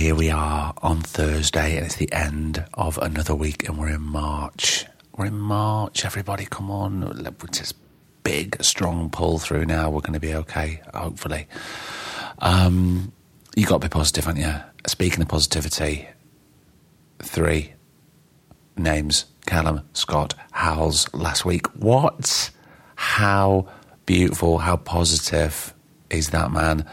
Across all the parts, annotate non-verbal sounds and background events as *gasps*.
Here we are on Thursday, and it's the end of another week, and we're in March. We're in March, everybody. Come on, with this big, strong pull through now. We're going to be okay, hopefully. Um, you got to be positive, haven't you? Speaking of positivity, three names: Callum, Scott, Howells. Last week, what? How beautiful? How positive is that man?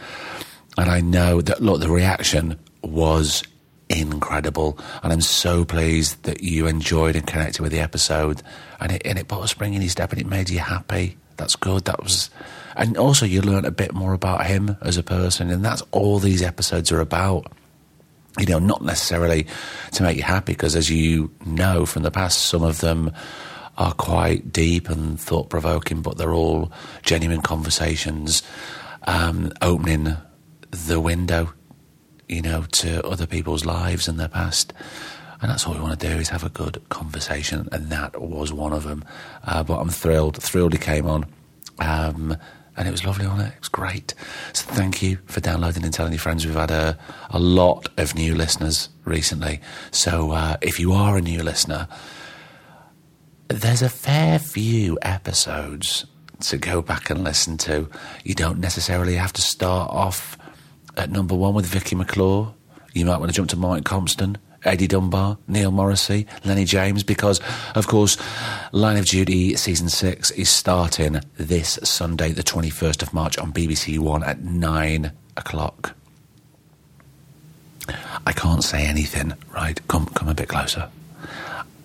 And I know that, look, the reaction was incredible. And I'm so pleased that you enjoyed and connected with the episode. And it, and it put a spring in your step and it made you happy. That's good. That was, and also you learned a bit more about him as a person. And that's all these episodes are about. You know, not necessarily to make you happy, because as you know from the past, some of them are quite deep and thought provoking, but they're all genuine conversations, um, opening the window, you know, to other people's lives and their past. And that's all we want to do is have a good conversation, and that was one of them. Uh, but I'm thrilled, thrilled he came on, um, and it was lovely on it. It was great. So thank you for downloading and telling your friends. We've had a, a lot of new listeners recently. So uh, if you are a new listener, there's a fair few episodes to go back and listen to. You don't necessarily have to start off at number one with Vicky McClure. You might want to jump to Mike Compston, Eddie Dunbar, Neil Morrissey, Lennie James, because, of course, Line of Duty Season 6 is starting this Sunday, the 21st of March, on BBC One at 9 o'clock. I can't say anything, right? Come, come a bit closer.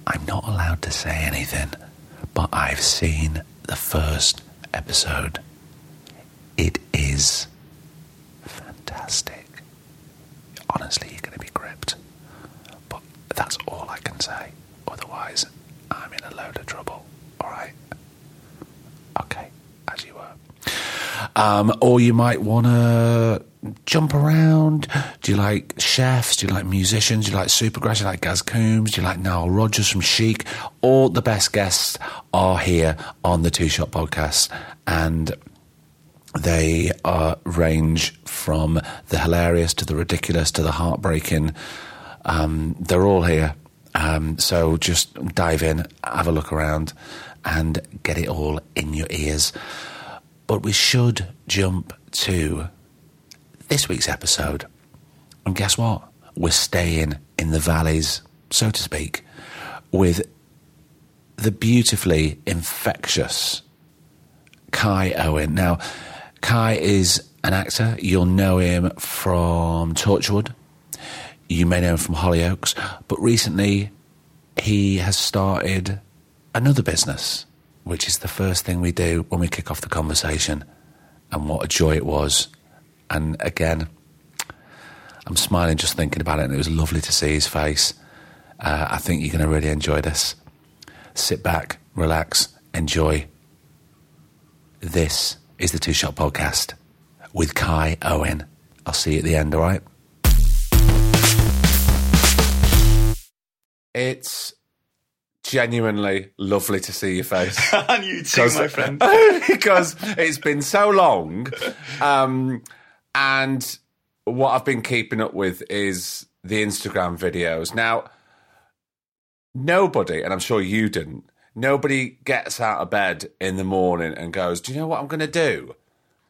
I'm not allowed to say anything, but I've seen the first episode. It is fantastic. Honestly, you're going to be gripped. But that's all I can say. Otherwise, I'm in a load of trouble. All right? Okay, as you were. Um, or you might want to jump around. Do you like chefs? Do you like musicians? Do you like Supergrass? Do you like Gaz Coombes? Do you like Nile Rodgers from Chic? All the best guests are here on the Two Shot Podcast. And they uh, range from the hilarious to the ridiculous to the heartbreaking. Um, they're all here. Um, so just dive in, have a look around, and get it all in your ears. But we should jump to this week's episode. And guess what? We're staying in the valleys, so to speak, with the beautifully infectious Kai Owen. Now, Kai is an actor. You'll know him from Torchwood. You may know him from Hollyoaks. But recently, he has started another business, which is the first thing we do when we kick off the conversation. And what a joy it was. And again, I'm smiling just thinking about it, and it was lovely to see his face. Uh, I think you're going to really enjoy this. Sit back, relax, enjoy. This is the Two Shot Podcast with Kai Owen. I'll see you at the end, all right? It's genuinely lovely to see your face. *laughs* and you too, my friend. *laughs* because it's been so long. Um, and what I've been keeping up with is the Instagram videos. Now, nobody, and I'm sure you didn't, nobody gets out of bed in the morning and goes, Do you know what I'm going to do?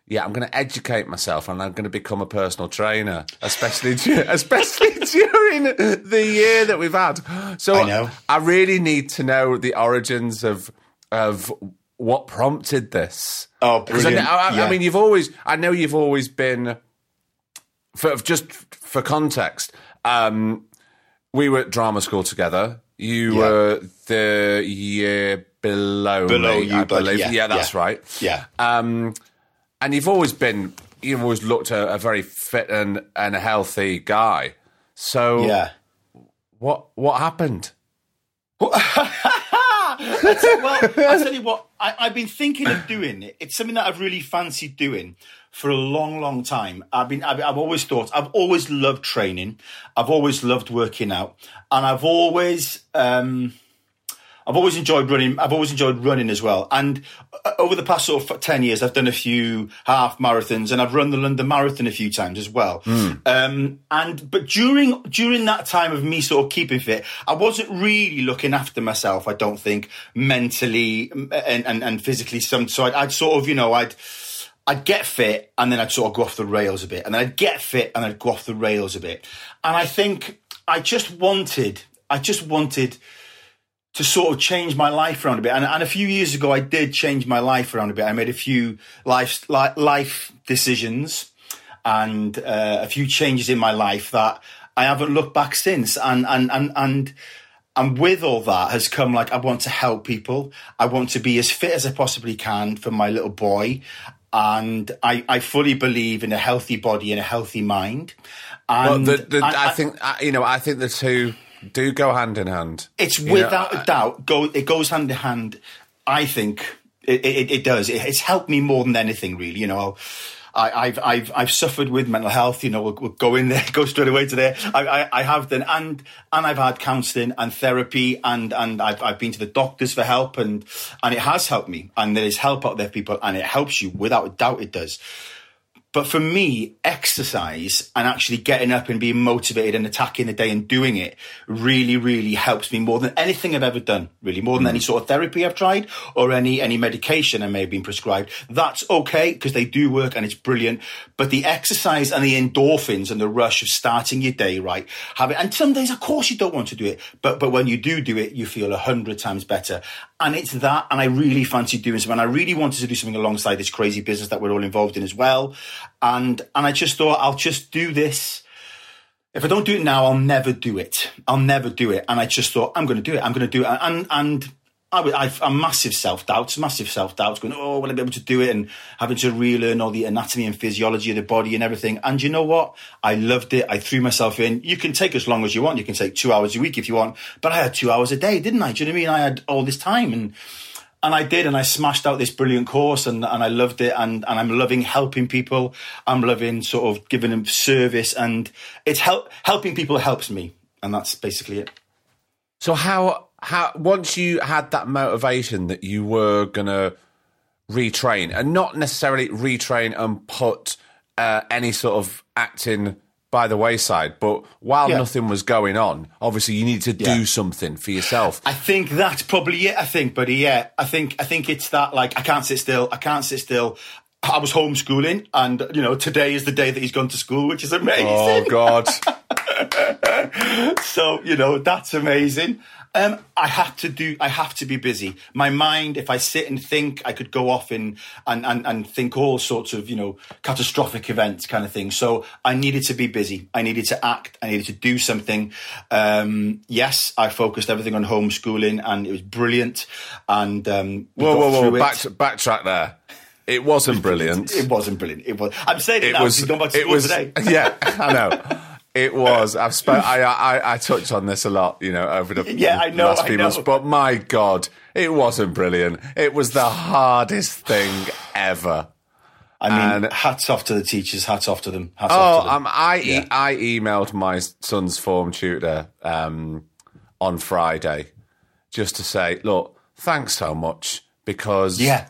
Yeah, I'm going to educate myself and I'm going to become a personal trainer, especially du- *laughs* especially *laughs* during the year that we've had. So I know. I really need to know the origins of of what prompted this. Oh, I, brilliant. I- I Yeah. mean, you've always, I know you've always been, for just for context, um, we were at drama school together. You Yeah. were the year below, Below me, you, I believe. yeah, Yeah, that's yeah. right. Yeah. Um, and you've always been, you've always looked a, a very fit and, and healthy guy. So, yeah. What what happened? *laughs* well, I tell you what, I, have been thinking of doing it. It's something that I've really fancied doing for a long, long time. I've been, I've, I've always thought, I've always loved training. I've always loved working out, and I've always, um, I've always enjoyed running. I've always enjoyed running as well. And uh, over the past sort of 10 years, I've done a few half marathons and I've run the London Marathon a few times as well. Mm. Um, and, but during, during that time of me sort of keeping fit, I wasn't really looking after myself, I don't think, mentally and, and, and physically. Some, so I'd, I'd sort of, you know, I'd, I'd get fit and then I'd sort of go off the rails a bit. And then I'd get fit and I'd go off the rails a bit. And I think I just wanted, I just wanted, to sort of change my life around a bit. And, and, a few years ago, I did change my life around a bit. I made a few life life decisions and uh, a few changes in my life that I haven't looked back since. And and and and and with all that has come like I want to help people. I want to be as fit as I possibly can for my little boy. And I, I fully believe in a healthy body and a healthy mind. And well, the, the, I, I, think you know. I think the two do go hand in hand. It's without know, a doubt go. It goes hand in hand. I think it, it, it does. It, it's helped me more than anything, really. You know, I, have I've I've suffered with mental health. You know, we'll, we'll go in there, *laughs* go straight away to there. I, I, I have done, and and I've had counselling and therapy, and and I've I've been to the doctors for help, and and it has helped me. And there is help out there, people, and it helps you without a doubt. It does. But for me, exercise and actually getting up and being motivated and attacking the day and doing it really, really helps me more than anything I've ever done. Really, more than mm. any sort of therapy I've tried or any any medication I may have been prescribed. That's okay because they do work and it's brilliant. But the exercise and the endorphins and the rush of starting your day right, have it. And some days, of course, you don't want to do it, but but when you do do it, you feel a hundred times better. And it's that. And I really fancied doing something. I really wanted to do something alongside this crazy business that we're all involved in as well and and I just thought I'll just do this. If I don't do it now, I'll never do it. I'll never do it. And I just thought I'm going to do it. I'm going to do it. And and I, I've a massive self doubts, massive self doubts, going, oh, will I be able to do it? And having to relearn all the anatomy and physiology of the body and everything. And you know what? I loved it. I threw myself in. You can take as long as you want. You can take two hours a week if you want. But I had two hours a day, didn't I? Do you know what I mean? I had all this time and and I did, and I smashed out this brilliant course, and, and I loved it, and, and I'm loving helping people. I'm loving sort of giving them service, and it's help helping people helps me, and that's basically it. So how how once you had that motivation that you were gonna retrain, and not necessarily retrain and put uh, any sort of acting by the wayside. But while yeah. nothing was going on, obviously you need to do yeah. something for yourself. I think that's probably it. I think, buddy. Yeah, I think I think it's that. Like, I can't sit still. I can't sit still. I was homeschooling, and you know, today is the day that he's gone to school, which is amazing. Oh God! *laughs* so you know, that's amazing. Um, I have to do. I have to be busy. My mind, if I sit and think, I could go off in and, and and think all sorts of you know catastrophic events, kind of thing. So I needed to be busy. I needed to act. I needed to do something. Um, yes, I focused everything on homeschooling, and it was brilliant. And um, whoa, whoa, whoa! Back, backtrack there. It wasn't brilliant. *laughs* it wasn't brilliant. It was. I'm saying it, it. Was, it was. Today. *laughs* Yeah, I know. *laughs* It was. I've spoke. I, I I touched on this a lot, you know, over the, yeah, I know, last few months. But my God, it wasn't brilliant. It was the hardest thing ever. I mean, and, hats off to the teachers. Hats off to them. Hats oh, to them. Um, I yeah. I emailed my son's form tutor um, on Friday just to say, look, thanks so much because yeah.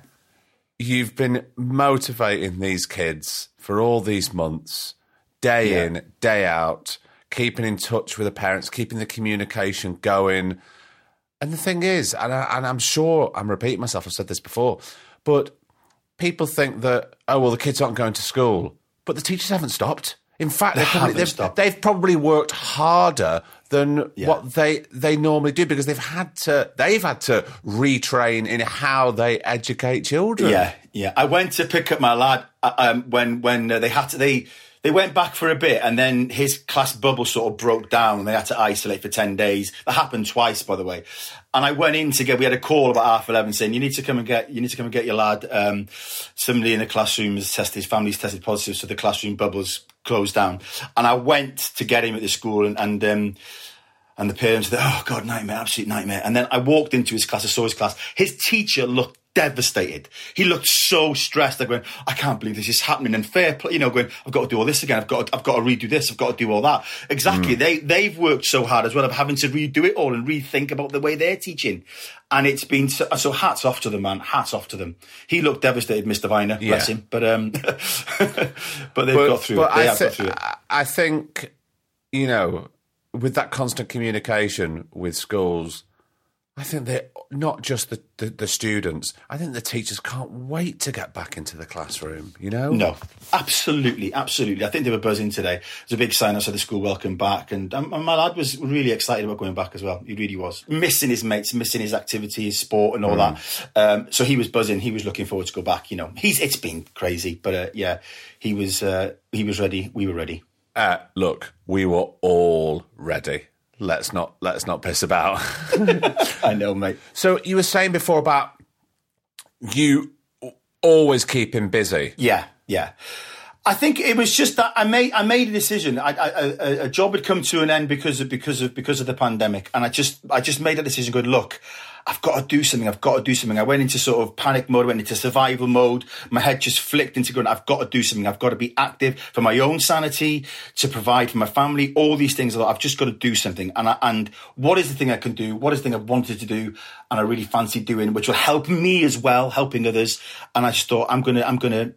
You've been motivating these kids for all these months day yeah. in, day out, keeping in touch with the parents, keeping the communication going. And the thing is, and, I, and I'm sure I'm repeating myself, I've said this before, but people think that, oh, well, the kids aren't going to school, but the teachers haven't stopped. In fact, they probably, they've, they've, probably worked harder than yeah. what they they normally do because they've had to they've had to retrain in how they educate children. Yeah, yeah. I went to pick up my lad uh, um, when when uh, they had to they they went back for a bit and then his class bubble sort of broke down and they had to isolate for 10 days. That happened twice, by the way. And I went in to get, we had a call about half 11 saying, you need to come and get, you need to come and get your lad. Um, somebody in the classroom has tested, his family's tested positive. So the classroom bubbles closed down. And I went to get him at the school and, and, um, And the parents said, oh, God, nightmare, absolute nightmare. And then I walked into his class, I saw his class. His teacher looked devastated. He looked so stressed. Like going, I can't believe this is happening. And fair play, you know, going, I've got to do all this again. I've got, to, I've got to redo this. I've got to do all that. Exactly. Mm. They, they've worked so hard as well of having to redo it all and rethink about the way they're teaching. And it's been so, so hats off to them, man. Hats off to them. He looked devastated, Mr. Viner, yeah. bless him. But, um, *laughs* but they've but, got through it. They I have th- got through it. I think, you know, with that constant communication with schools, I think they're not just the, the, the, students. I think the teachers can't wait to get back into the classroom, you know? No, absolutely, absolutely. I think they were buzzing today. There's a big sign said the school welcome back. And, um, and my lad was really excited about going back as well. He really was. Missing his mates, missing his activity, his sport and all mm. that. Um, so he was buzzing. He was looking forward to go back. You know, he's it's been crazy. But uh, yeah, he was, uh, he was ready. We were ready. Uh, look, we were all ready let's not let's not piss about. *laughs* I know, mate. So you were saying before about you always keeping busy. Yeah, yeah. I think it was just that I made I made a decision. I, I, a, a job had come to an end because of because of because of the pandemic, and I just I just made a decision. Good look, I've got to do something. I've got to do something. I went into sort of panic mode. Went into survival mode. My head just flicked into going, I've got to do something. I've got to be active for my own sanity, to provide for my family, all these things. I've just got to do something. And I, and what is the thing I can do? What is the thing I've wanted to do? And I really fancy doing, which will help me as well, helping others. And I just thought, I'm going to, I'm going to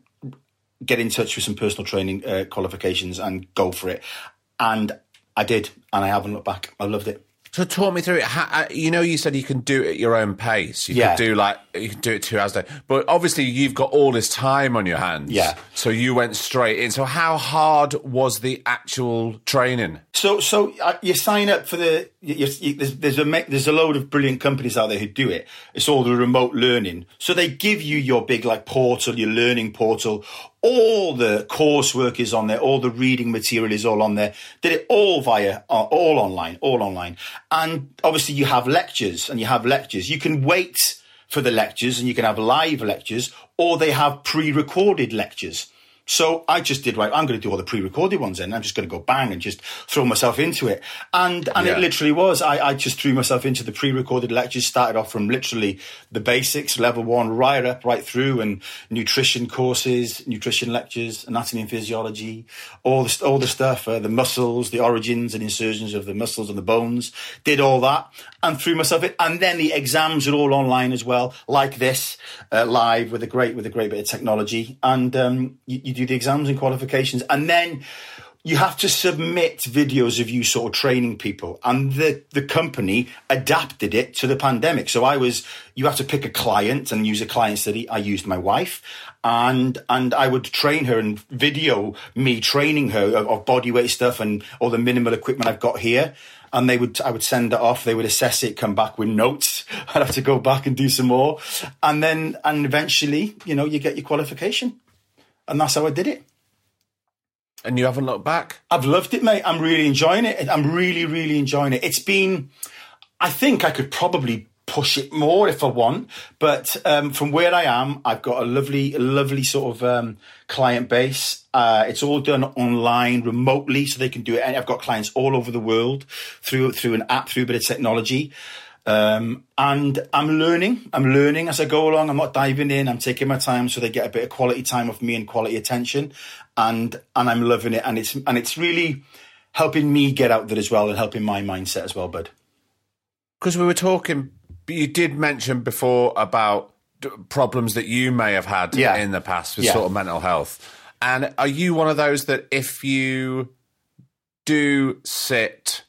get in touch with some personal training uh, qualifications and go for it. And I did, and I haven't looked back. I loved it. So talk me through it. How, uh, you know, you said you can do it at your own pace. You yeah. can do like you can do it two hours a day, but obviously you've got all this time on your hands. Yeah. So you went straight in. So how hard was the actual training? So so uh, you sign up for the. You, you, there's, there's a there's a load of brilliant companies out there who do it. It's all the remote learning. So they give you your big like portal, your learning portal, all the coursework is on there, all the reading material is all on there. Did it all via, uh, all online, all online. And obviously you have lectures and you have lectures. You can wait for the lectures and you can have live lectures or they have pre-recorded lectures. So I just did right. I'm going to do all the pre-recorded ones, and I'm just going to go bang and just throw myself into it. And and yeah. it literally was. I, I just threw myself into the pre-recorded lectures. Started off from literally the basics, level one, right up, right through, and nutrition courses, nutrition lectures, anatomy and physiology, all the all the stuff, uh, the muscles, the origins and insertions of the muscles and the bones. Did all that and threw myself in. And then the exams are all online as well, like this, uh, live with a great with a great bit of technology. And um, you, you do the exams and qualifications, and then you have to submit videos of you sort of training people and the, the company adapted it to the pandemic. So I was, you have to pick a client and use a client study. I used my wife and, and I would train her and video me training her of, of body weight stuff and all the minimal equipment I've got here. And they would, I would send it off. They would assess it, come back with notes. *laughs* I'd have to go back and do some more. And then, and eventually, you know, you get your qualification and that's how I did it. And you haven't looked back? I've loved it, mate. I'm really enjoying it. I'm really, really enjoying it. It's been, I think I could probably push it more if I want, but um, from where I am, I've got a lovely, lovely sort of um, client base. Uh, it's all done online, remotely, so they can do it. I've got clients all over the world through through an app, through a bit of technology. Um, and I'm learning. I'm learning as I go along. I'm not diving in. I'm taking my time so they get a bit of quality time of me and quality attention. And and I'm loving it. And it's and it's really helping me get out there as well and helping my mindset as well, bud. Because we were talking, you did mention before about problems that you may have had yeah. in the past with yeah. sort of mental health. And are you one of those that if you do sit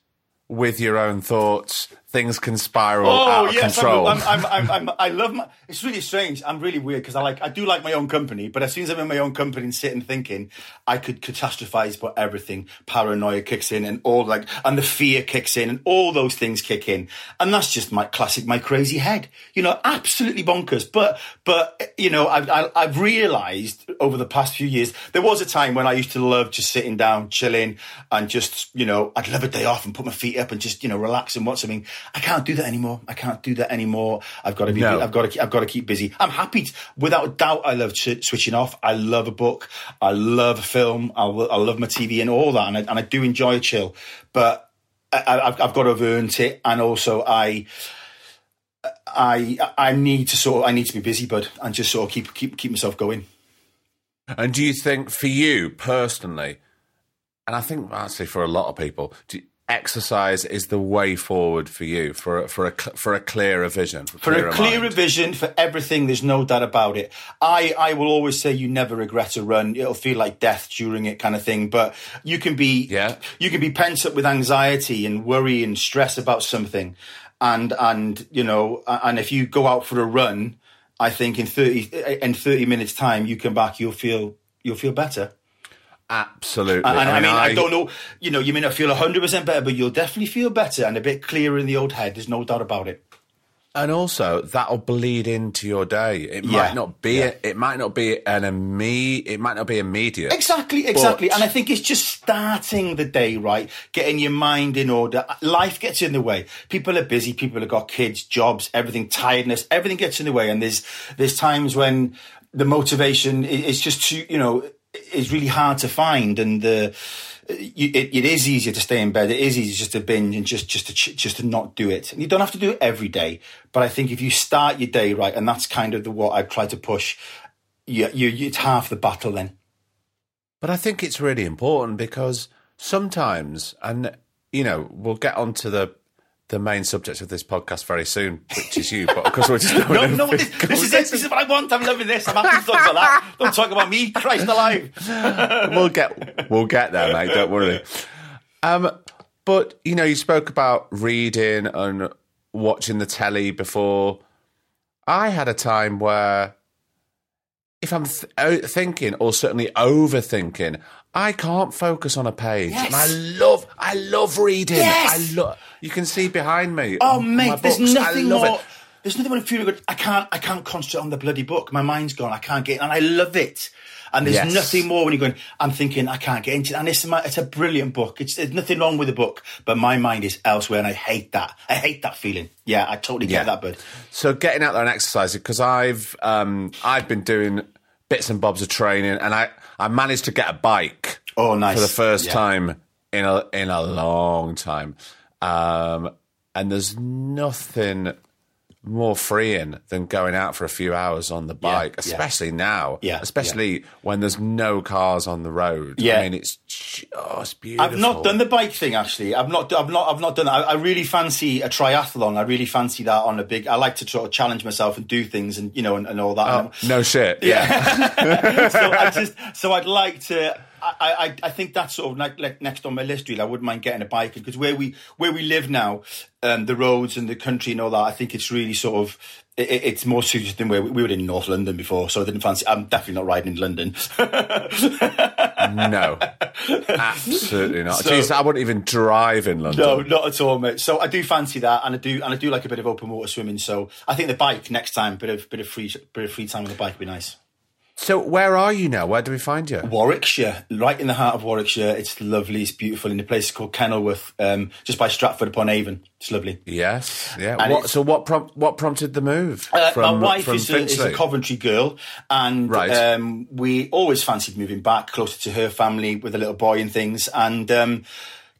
with your own thoughts things can spiral oh, out of yes, control. I'm, I'm, I'm, I'm, i love my. It's really strange. I'm really weird because I like. I do like my own company, but as soon as I'm in my own company and sitting thinking, I could catastrophize about everything. Paranoia kicks in, and all like, and the fear kicks in, and all those things kick in, and that's just my classic, my crazy head. You know, absolutely bonkers. But, but you know, I've I, I've realised over the past few years there was a time when I used to love just sitting down, chilling, and just you know, I'd love a day off and put my feet up and just you know relax and watch something. I can't do that anymore. I can't do that anymore. I've got to be. No. I've got to. I've got to keep busy. I'm happy. To, without doubt, I love switching off. I love a book. I love a film. I, I love my TV and all that, and I, and I do enjoy a chill. But I, I've, I've got to have earned it, and also I. I I need to sort of I need to be busy, bud, and just sort of keep keep keep myself going. And do you think, for you personally, and I think actually for a lot of people, do, exercise is the way forward for you for a, for a for a clearer vision, for, a clearer mind. vision for everything. There's no doubt about it. I I will always say you never regret a run. It'll feel like death during it, kind of thing. But you can be Yeah. you can be pent up with anxiety and worry and stress about something, and and you know, and if you go out for a run, I think in thirty in thirty minutes time you come back, you'll feel you'll feel better. Absolutely. And I, mean, I, I- don't know, you know, you may not feel 100% better, but you'll definitely feel better and a bit clearer in the old head. There's no doubt about it. And also, that'll bleed into your day. It Yeah. might not be. Yeah. It might not be an imme- It might not be immediate. Exactly, exactly. But- and I think it's just starting the day right, getting your mind in order. Life gets in the way. People are busy. People have got kids, jobs, everything, tiredness, everything gets in the way. And there's there's times when the motivation is just too, you know, is really hard to find. And the it, it is easier to stay in bed. It is easier just to binge and just just to just to not do it. And you don't have to do it every day. But I think if you start your day right, and that's kind of the what I try to push. You, you, it's half the battle then. But I think it's really important because sometimes, and you know, we'll get onto the the main subject of this podcast very soon, which is you. But because we're just *laughs* No, no, this, this is it. This is what I want. I'm loving this. I'm happy to talk about that. Don't talk about me. Christ alive. *laughs* we'll get we'll get there, mate. Don't worry. Um, but you know, you spoke about reading and watching the telly before. I had a time where, if I'm th- thinking or certainly overthinking, I can't focus on a page. Yes. And I love, I love reading. Yes. I love. You can see behind me. Oh, my mate, there's nothing love more. It. There's nothing more infuriating. I can't. I can't concentrate on the bloody book. My mind's gone. I can't get. And I love it. And there's Yes. nothing more when you're going. I'm thinking I can't get into it. And it's my, it's a brilliant book. It's there's nothing wrong with the book, but my mind is elsewhere, and I hate that. I hate that feeling. Yeah, I totally Yeah. get that, bud. So getting out there and exercising because I've um, I've been doing bits and bobs of training, and I I managed to get a bike. Oh, nice. for the first Yeah. time in a in a long time. Um, and there's nothing more freeing than going out for a few hours on the bike, yeah. especially now. Yeah, especially when there's no cars on the road. Yeah. I mean it's just beautiful. I've not done the bike thing actually. I've not. I've not. I've not done that. I, I really fancy a triathlon. I really fancy that on a big. I like to sort of challenge myself and do things and you know and, and all that. Oh, and No shit. Yeah. *laughs* so I just so I'd like to. I, I, I think that's sort of like, like next on my list. Really, I wouldn't mind getting a bike because where we where we live now, um, the roads and the country and all that. I think it's really sort of it, it- it's more suited than where we, we were in North London before. So I didn't fancy. I'm definitely not riding in London. no, *laughs* absolutely not. So- Jeez, I wouldn't even drive in London. no, not at all, mate. So I do fancy that, and I do and I do like a bit of open water swimming. So I think the bike next time, bit of bit of free bit of free time on the bike would be nice. So where are you now? Where do we find you? Warwickshire, right in the heart of Warwickshire. It's lovely, it's beautiful. In a place called Kenilworth, um, just by Stratford upon Avon. It's lovely. Yes, yeah. What, so what prom- what prompted the move Uh, from my wife is a, is a Coventry girl, and Right. um, we always fancied moving back closer to her family with a little boy and things. And um,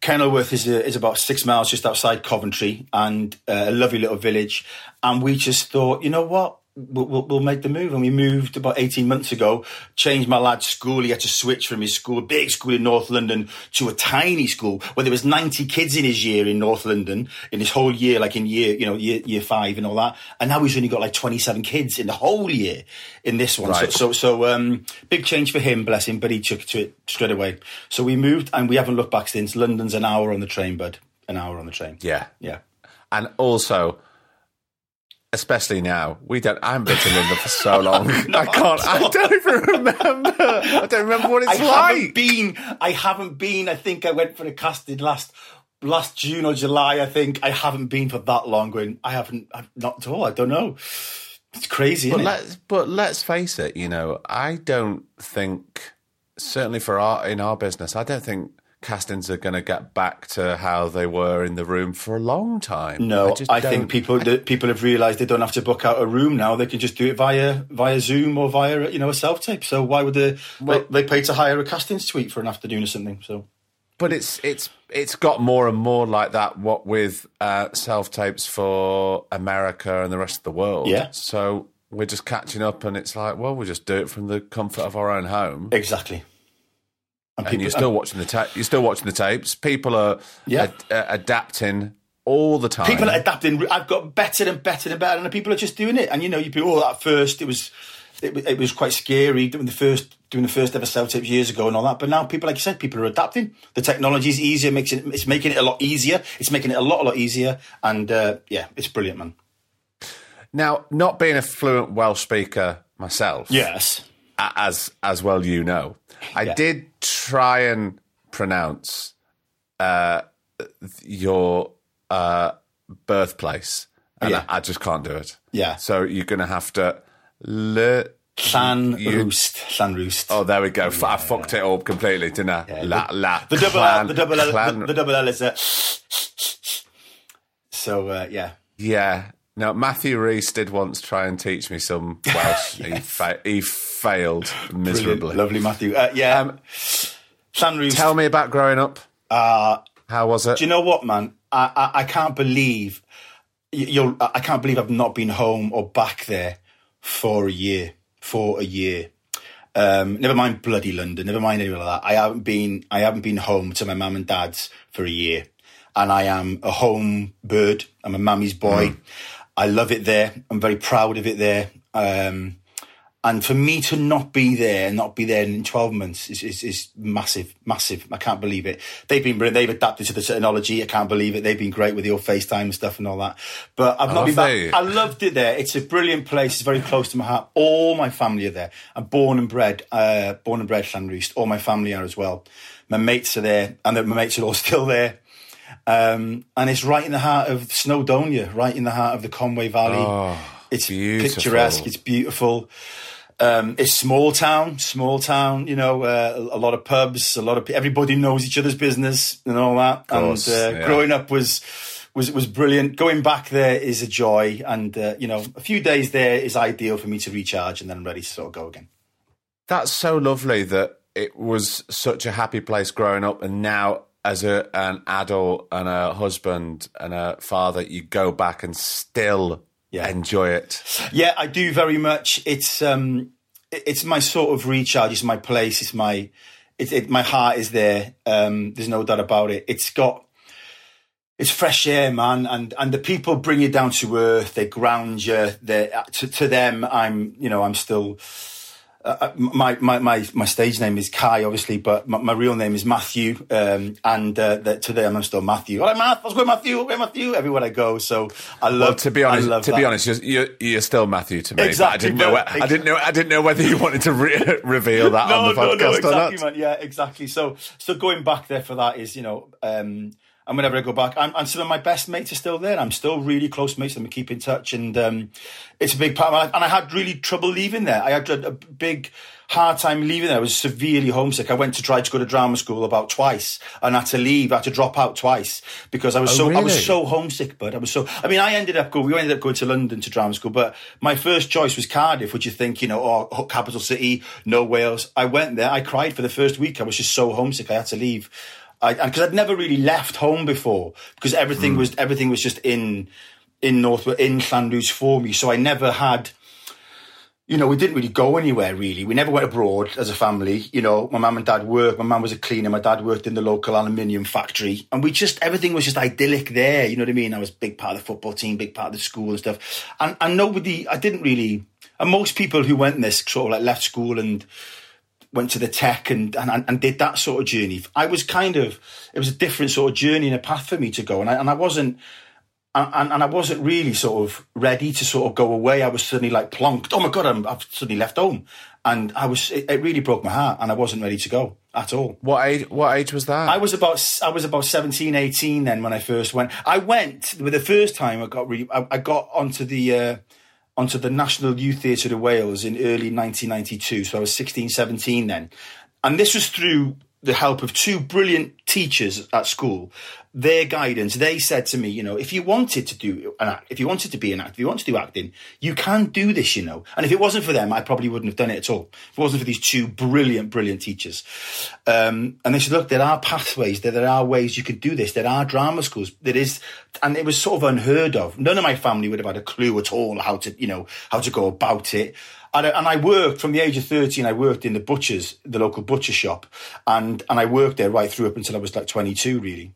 Kenilworth is a, is about six miles just outside Coventry, and uh, a lovely little village. And we just thought, you know what? We'll, we'll, we'll make the move, and we moved about eighteen months ago. Changed my lad's school; he had to switch from his school, big school in North London, to a tiny school where there was ninety kids in his year in North London in his whole year, like in year, you know, year, year five and all that. And now he's only got like twenty-seven kids in the whole year in this one. Right. So, so, so um, big change for him, bless him. But he took to it straight away. So we moved, and we haven't looked back since. London's an hour on the train, bud. An hour on the train. Yeah, Yeah. and also, especially now, we don't. I haven't been to London for so *laughs* long. I can't. I don't even remember. I don't remember what it's I haven't like. been. I haven't been. I think I went for a casting last last June or July. I think I haven't been for that long. Going, I haven't. I've not at all. I don't know. It's crazy, But isn't it? let's but let's face it. You know, I don't think certainly for our in our business, I don't think castings are going to get back to how they were in the room for a long time. No, just I, think people that people have realised they don't have to book out a room now. They can just do it via via Zoom or via you know a self tape. So why would they? they they pay to hire a casting suite for an afternoon or something. So But it's it's it's got more and more like that. What with uh, self tapes for America and the rest of the world. Yeah. So we're just catching up, and it's like, well, we'll just do it from the comfort of our own home. Exactly. And, you're still watching the ta- you're still watching the tapes. People are Yeah. ad- uh, adapting all the time. people are adapting. I've got better and better and better, and people are just doing it. And you know, you people, oh, at first it was, it, it was quite scary doing the first doing the first ever self tapes years ago and all that. But now people, like you said, people are adapting. The technology is easier, makes it, it's making it a lot easier. It's making it a lot, a lot easier. And uh, yeah, it's brilliant, man. now, not being a fluent Welsh speaker myself, Yes. as as well you know, I Yeah. did try and pronounce uh, your uh, birthplace, and Yeah. I, I just can't do it. Yeah. So you're going to have to. Le- Llan You- Roost. Llan Roost. oh, there we go. I fucked it up completely, didn't I? La, la, the double clan- L, the double L, clan- the, the double L is a. So uh, yeah, Yeah. Now Matthew Rhys did once try and teach me some Welsh. *laughs* he, fa- he failed *sighs* miserably. Brilliant. lovely Matthew. Uh, yeah, Um, Tell me about growing up. Uh, How was it? Do you know what, man? I, I, I can't believe you'll. I can't believe I've not been home or back there for a year. For a year. Um, never mind bloody London. Never mind anything like that. I haven't been. I haven't been home to my mum and dad's for a year, and I am a home bird. I'm a mummy's boy. I love it there. I'm very proud of it there. Um, and for me to not be there, and not be there in 12 months is, is, is massive, massive. I can't believe it. They've been, brilliant. they've adapted to the technology. I can't believe it. They've been great with your FaceTime and stuff and all that. But I've not been back. I loved it there. It's a brilliant place. It's very close to my heart. All my family are there. I'm born and bred, uh, born and bred Llanrwst. All my family are as well. My mates are there and my mates are all *laughs* still there. Um, and it's right in the heart of Snowdonia, right in the heart of the Conway Valley. it's Oh, beautiful. picturesque. It's beautiful. Um, it's small town, small town. You know, uh, a, lot of pubs, a lot of everybody knows each other's business and all that. course, and uh, yeah. growing up was was was brilliant. Going back there is a joy, and uh, you know, a few days there is ideal for me to recharge, and then I'm ready to sort of go again. That's so lovely that it was such a happy place growing up, and now as a, an adult and a husband and a father, you go back and still Yeah. enjoy it. Yeah, I do very much. It's um, it's my sort of recharge. It's my place. It's my, it, it my heart is there. Um, there's no doubt about it. It's got, it's fresh air, man, and and the people bring you down to earth. They ground you. They to, to them, I'm, you know, I'm still. Uh, my, my my my stage name is Kai, obviously, but my, my real name is Matthew. Um, and uh, the, to them, I'm still Matthew. All right, Matt, let's go, Matthew. Where Matthew? Everywhere I go, so I love. Well, to be honest, to be honest, you're, you're, still Matthew to me. but I Exactly, didn't know. whe- I didn't know. I didn't know whether you wanted to re- *laughs* reveal that on the podcast or exactly, not. man. Yeah, exactly. So, so going back there for that is, you know, um, and whenever I go back, I'm, and some of my best mates are still there. I'm still really close mates, and we keep in touch, and um, it's a big part of my life. And I had really trouble leaving there. I had a, a big hard time leaving there. I was severely homesick. I went to try to go to drama school about twice, and had to leave. I had to drop out twice because I was so I was so homesick. But I was so. I mean, I ended up going. We ended up going to London to drama school, but my first choice was Cardiff, which you think, you know, oh, capital city, no Wales. I went there. I cried for the first week. I was just so homesick. I had to leave. I, because I'd never really left home before, because everything mm. was everything was just in in North in Llanrwst for me. So I never had you know, we didn't really go anywhere really. We never went abroad as a family. You know, my mum and dad worked. My mum was a cleaner. My dad worked in the local aluminium factory. And we just, everything was just idyllic there. You know what I mean? I was a big part of the football team, big part of the school and stuff. And, and nobody, I didn't really, and most people who went this sort of like left school and went to the tech and, and, and did that sort of journey. I was kind of, it was a different sort of journey and a path for me to go. And I, and I wasn't, and, and I wasn't really sort of ready to sort of go away. I was suddenly like plonked. Oh my god, I'm, I've suddenly left home, and I was. It, it really broke my heart, and I wasn't ready to go at all. What age? What age was that? I was about I was about 17, 18 then when I first went. I went with the first time I got really. I, I got onto the. Uh, onto the National Youth Theatre of Wales in early 1992. So I was 16, 17 then. And this was through the help of two brilliant teachers at school, their guidance, they said to me, you know, if you wanted to do an act, if you wanted to be an actor, if you want to do acting, you can do this, you know. And if it wasn't for them, I probably wouldn't have done it at all. If it wasn't for these two brilliant, brilliant teachers. Um, and they said, look, there are pathways, there, there are ways you could do this. There are drama schools. There is, and it was sort of unheard of. None of my family would have had a clue at all how to, you know, how to go about it. And I, worked from the age of 13, I worked in the butcher's, the local butcher shop. And, and I worked there right through up until I was like 22, really.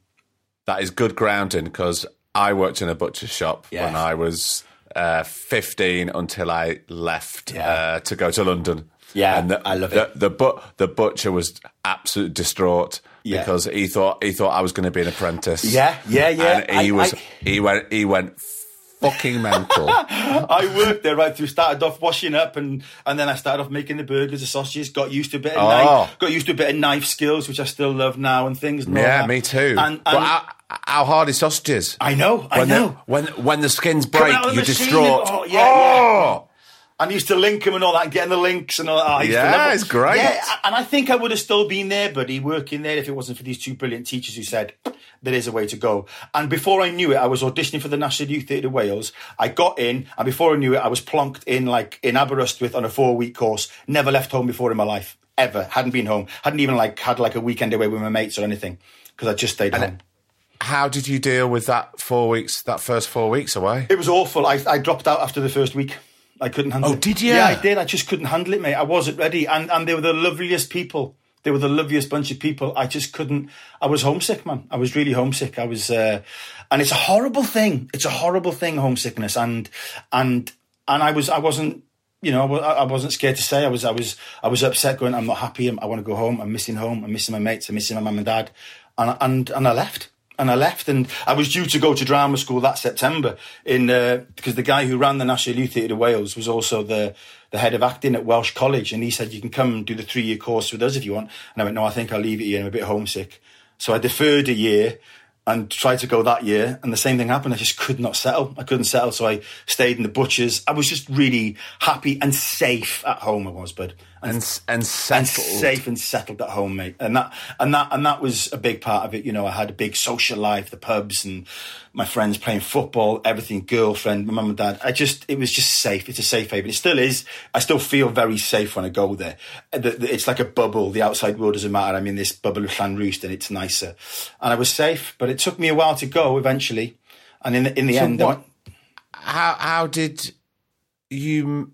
That is good grounding because I worked in a butcher shop when I was uh, 15 until I left Yeah. uh, to go to London. Yeah, and the, I love the, it. The, but, the butcher was absolutely distraught Yeah. because he thought he thought I was going to be an apprentice. Yeah, yeah, yeah. And he I- was I- he went he went fucking mental. *laughs* I worked there right through. Started off washing up, and and then I started off making the burgers, the sausages. Got used to a bit of Oh. knife. Got used to a bit of knife skills, which I still love now, and things. And yeah, me too. And, and but how, hard is sausages? I know, I when know. The, when when the skins break, out of the you're machine distraught. oh, yeah, yeah. Oh! I used to link them and all that, getting the links and all that. I used Yeah, it's great. Yeah, and I think I would have still been there, buddy, working there if it wasn't for these two brilliant teachers who said there is a way to go. And before I knew it, I was auditioning for the National Youth Theatre Wales. I got in, and before I knew it, I was plonked in like in Aberystwyth on a four week course. Never left home before in my life, ever. Hadn't been home. Hadn't even like had like a weekend away with my mates or anything because I just stayed home. How did you deal with that four weeks? That first four weeks away? It was awful. I, I dropped out after the first week. I couldn't handle it. Oh, it. did you? Yeah, I did. I just couldn't handle it, mate. I wasn't ready. And and they were the loveliest people. They were the loveliest bunch of people. I just couldn't. I was homesick, man. I was really homesick. I was, uh, and it's a horrible thing. It's a horrible thing, homesickness. And and and I was, I wasn't. You know, I I wasn't scared to say I was. I was. I was upset. Going, I'm not happy. I want to go home. I'm missing home. I'm missing my mates. I'm missing my mum and dad. And and and I left and I left, and I was due to go to drama school that September in uh, because the guy who ran the National Youth Theatre Wales was also the the head of acting at Welsh College, and he said you can come do the three year course with us if you want. And I went, no, I think I'll leave it here. I'm a bit homesick, so I deferred a year and tried to go that year, and the same thing happened. I just could not settle. I couldn't settle, so I stayed in the butchers. I was just really happy and safe at home. I was, bud. And and and settled. safe and settled at home, mate. And that and that and that was a big part of it. You know, I had a big social life, the pubs and my friends playing football, everything, girlfriend, my mum and dad. I just it was just safe. It's a safe haven. It still is. I still feel very safe when I go there. The- the- It's like a bubble. The outside world doesn't matter. I'm in this bubble of Roost and it's nicer. And I was safe, but it took me a while to go eventually. And in the, in the end, what- went, How how did you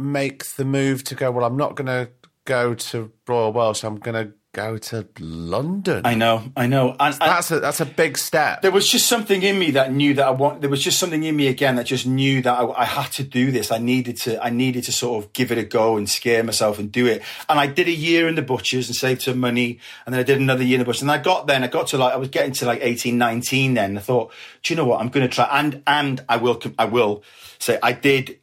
make the move to go? Well, I'm not going to go to Royal Welsh. I'm going to go to London. I know, I know. And, that's a that's a big step. there was just something in me that knew that I want. There was just something in me again that just knew that I, I had to do this. I needed to. I needed to sort of give it a go and scare myself and do it. And I did a year in the butchers and saved some money. And then I did another year in the butchers. And I got then. I got to like I was getting to like 18, 19 Then I thought, do you know what? I'm going to try. And and I will. I will say I did.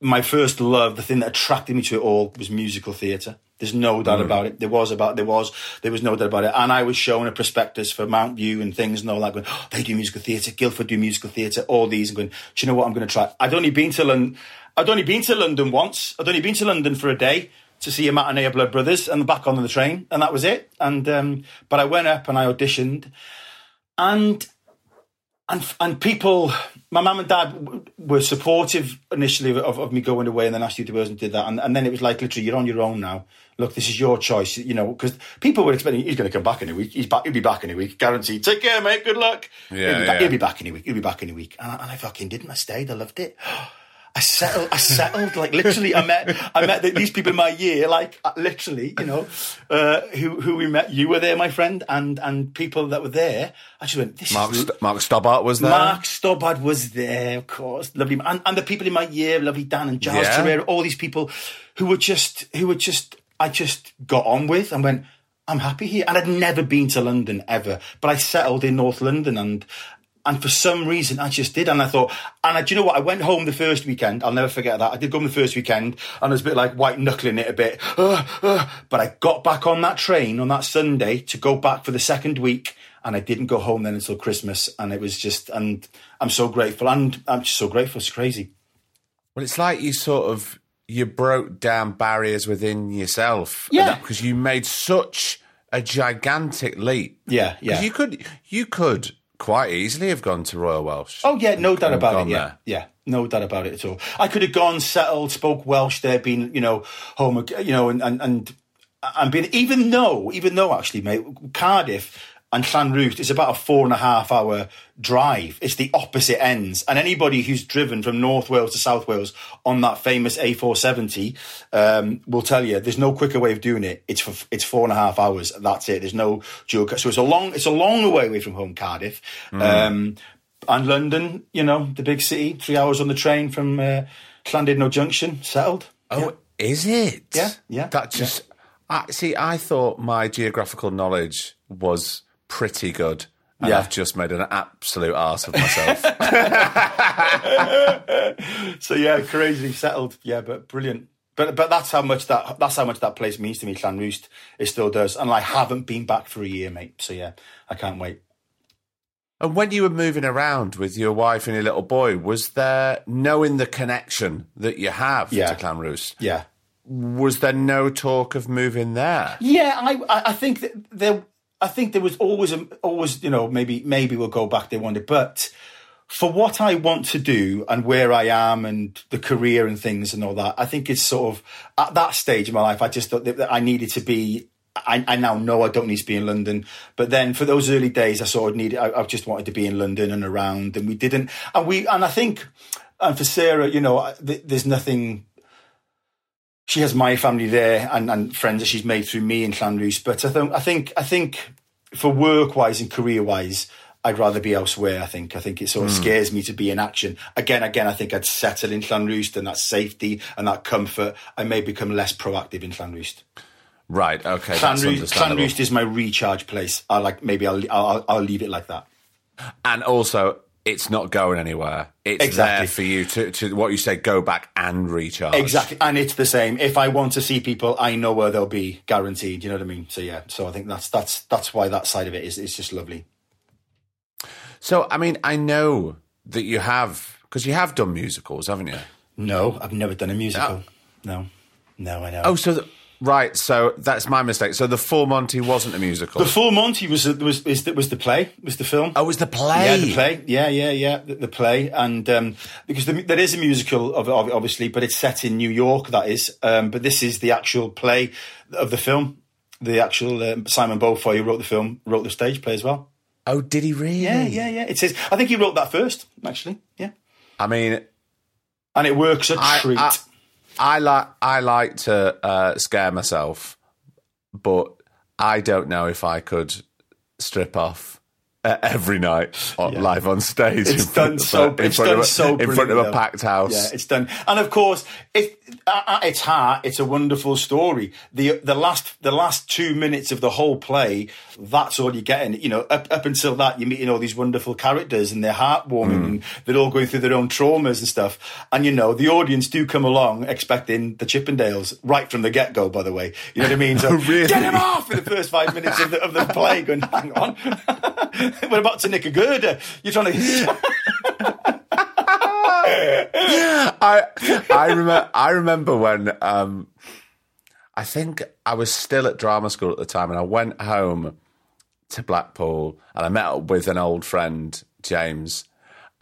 My first love, the thing that attracted me to it all, was musical theatre. There's no doubt about it. There was about there was there was no doubt about it. And I was shown a prospectus for Mountview and things and all that. Going, oh, they do musical theatre. Guildford do musical theatre. All these and going. Do you know what? I'm going to try. I'd only been to London. I'd only been to London once. I'd only been to London for a day to see a matinee of Blood Brothers and back on the train, and that was it. And um, but I went up and I auditioned, and and and people, my mum and dad w- were supportive initially of, of me going away, and then asked you to and did that, and, and then it was like literally, you're on your own now. Look, this is your choice, you know, because people were expecting he's going to come back in a week. He's back. He'll be back in a week, guaranteed. Take care, mate. Good luck. Yeah, he'll, be back, he'll be back in a week. He'll be back in a week, and I, and I fucking didn't. I stayed. I loved it. I settled. I settled. Like literally, I met. I met the, these people in my year. Like uh, literally, you know, uh, who who we met. You were there, my friend, and and people that were there. I just went. This Mark is St- Mark Stobbart was there. Mark Stobbart was there, of course, lovely, and, and the people in my year, lovely Dan and Giles Yeah. Terera, all these people who were just, who were just, I just got on with and went, I'm happy here, and I'd never been to London ever, but I settled in North London, and and for some reason I just did, and I thought, and I, do you know what? I went home the first weekend. I'll never forget that. I did go home the first weekend, and I was a bit like white knuckling it a bit, uh, *sighs* uh, but I got back on that train on that Sunday to go back for the second week and I didn't go home then until Christmas, and it was just, and I'm so grateful, and I'm just so grateful. It's crazy. Well, it's like you sort of you broke down barriers within yourself. Yeah. because you made such a gigantic leap. Yeah, yeah. You could you could quite easily have gone to Royal Welsh. Oh yeah, no doubt about it. Yeah, there. yeah, no doubt about it at all. I could have gone, settled, spoke Welsh there, been you know home, you know, and and and and been even though even though actually, mate, Cardiff and Llanrwst is about a four and a half hour drive. It's the opposite ends, and anybody who's driven from North Wales to South Wales on that famous A470 um, will tell you there's no quicker way of doing it. It's for, it's four and a half hours. That's it. There's no dual. cut. So it's a long it's a long way away from home, Cardiff. Um, and London, you know, the big city, three hours on the train from uh, Llandudno Junction, settled. Oh, is it? Yeah, yeah, That just I see. I thought my geographical knowledge was pretty good. And Yeah. I've just made an absolute ass of myself. *laughs* So yeah, crazy settled. Yeah, but brilliant. But but that's how much that that's how much that place means to me. Llanrwst. it still does, and I haven't been back for a year, mate. So yeah, I can't wait. and when you were moving around with your wife and your little boy, was there knowing the connection that you have Yeah. to Llanrwst? Yeah, Was there no talk of moving there? Yeah, I I I think that there I think there was always always you know maybe maybe we'll go back there one day, but for what I want to do and where I am and the career and things and all that, I think it's sort of at that stage in my life. I just thought that that I needed to be. I, I now know I don't need to be in London, but then for those early days, I sort of needed. I, I just wanted to be in London and around, and we didn't. And we and I think, and for Sarah, you know, th- there's nothing she has my family there and, and friends that she's made through me in Llanrwst. But I think I think I think for work wise and career wise, I'd rather be elsewhere. I think I think it sort of hmm. scares me to be in action again. Again, I think I'd settle in Llanrwst and that safety and that comfort. I may become less proactive in Llanrwst. Right. Okay. Llanrwst is my recharge place. I like maybe I'll, I'll I'll leave it like that. And also, it's not going anywhere. It's Exactly. there for you to, to what you say, go back and recharge. Exactly, and it's the same. If I want to see people, I know where they'll be, guaranteed. You know what I mean? So yeah, so I think that's that's that's why that side of it is is just lovely. So, I mean, I know that you have, because you have done musicals, haven't you? No, I've never done a musical. Oh. No, no, I know. Oh, so, the, right. So that's my mistake. So the Full Monty wasn't a musical. the Full Monty was was is the, was the play, was the film. oh, it was the play. Yeah, the play. Yeah, yeah, yeah, the, the play, and um, because the, there is a musical of, of obviously, but it's set in New York. That is, um, but this is the actual play of the film. The actual um, Simon Beaufoy who wrote the film wrote the stage play as well. Oh, did he really? Yeah, yeah, yeah. It says I think he wrote that first, actually. Yeah, I mean, and it works a I- treat. I- I like I like to uh, scare myself, but I don't know if I could strip off every night on, live on stage. It's done so. a- in It's front done of a, so. in front of a though. packed house. Yeah, it's done. And of course, it, at its heart, it's a wonderful story. the The last, the last two minutes of the whole play, that's all you're getting. You know, up up until that, you're meeting all these wonderful characters, and they're heartwarming, mm. and they're all going through their own traumas and stuff. And you know, the audience do come along expecting the Chippendales right from the get go. By the way, you know what I mean? So, *laughs* Really? get him off in the first five minutes of the, of the play. Going, hang on, *laughs* *laughs* we're about to nick a girder. You're trying to. *laughs* I I remember I remember when um, I think I was still at drama school at the time, and I went home to Blackpool, and I met up with an old friend, James,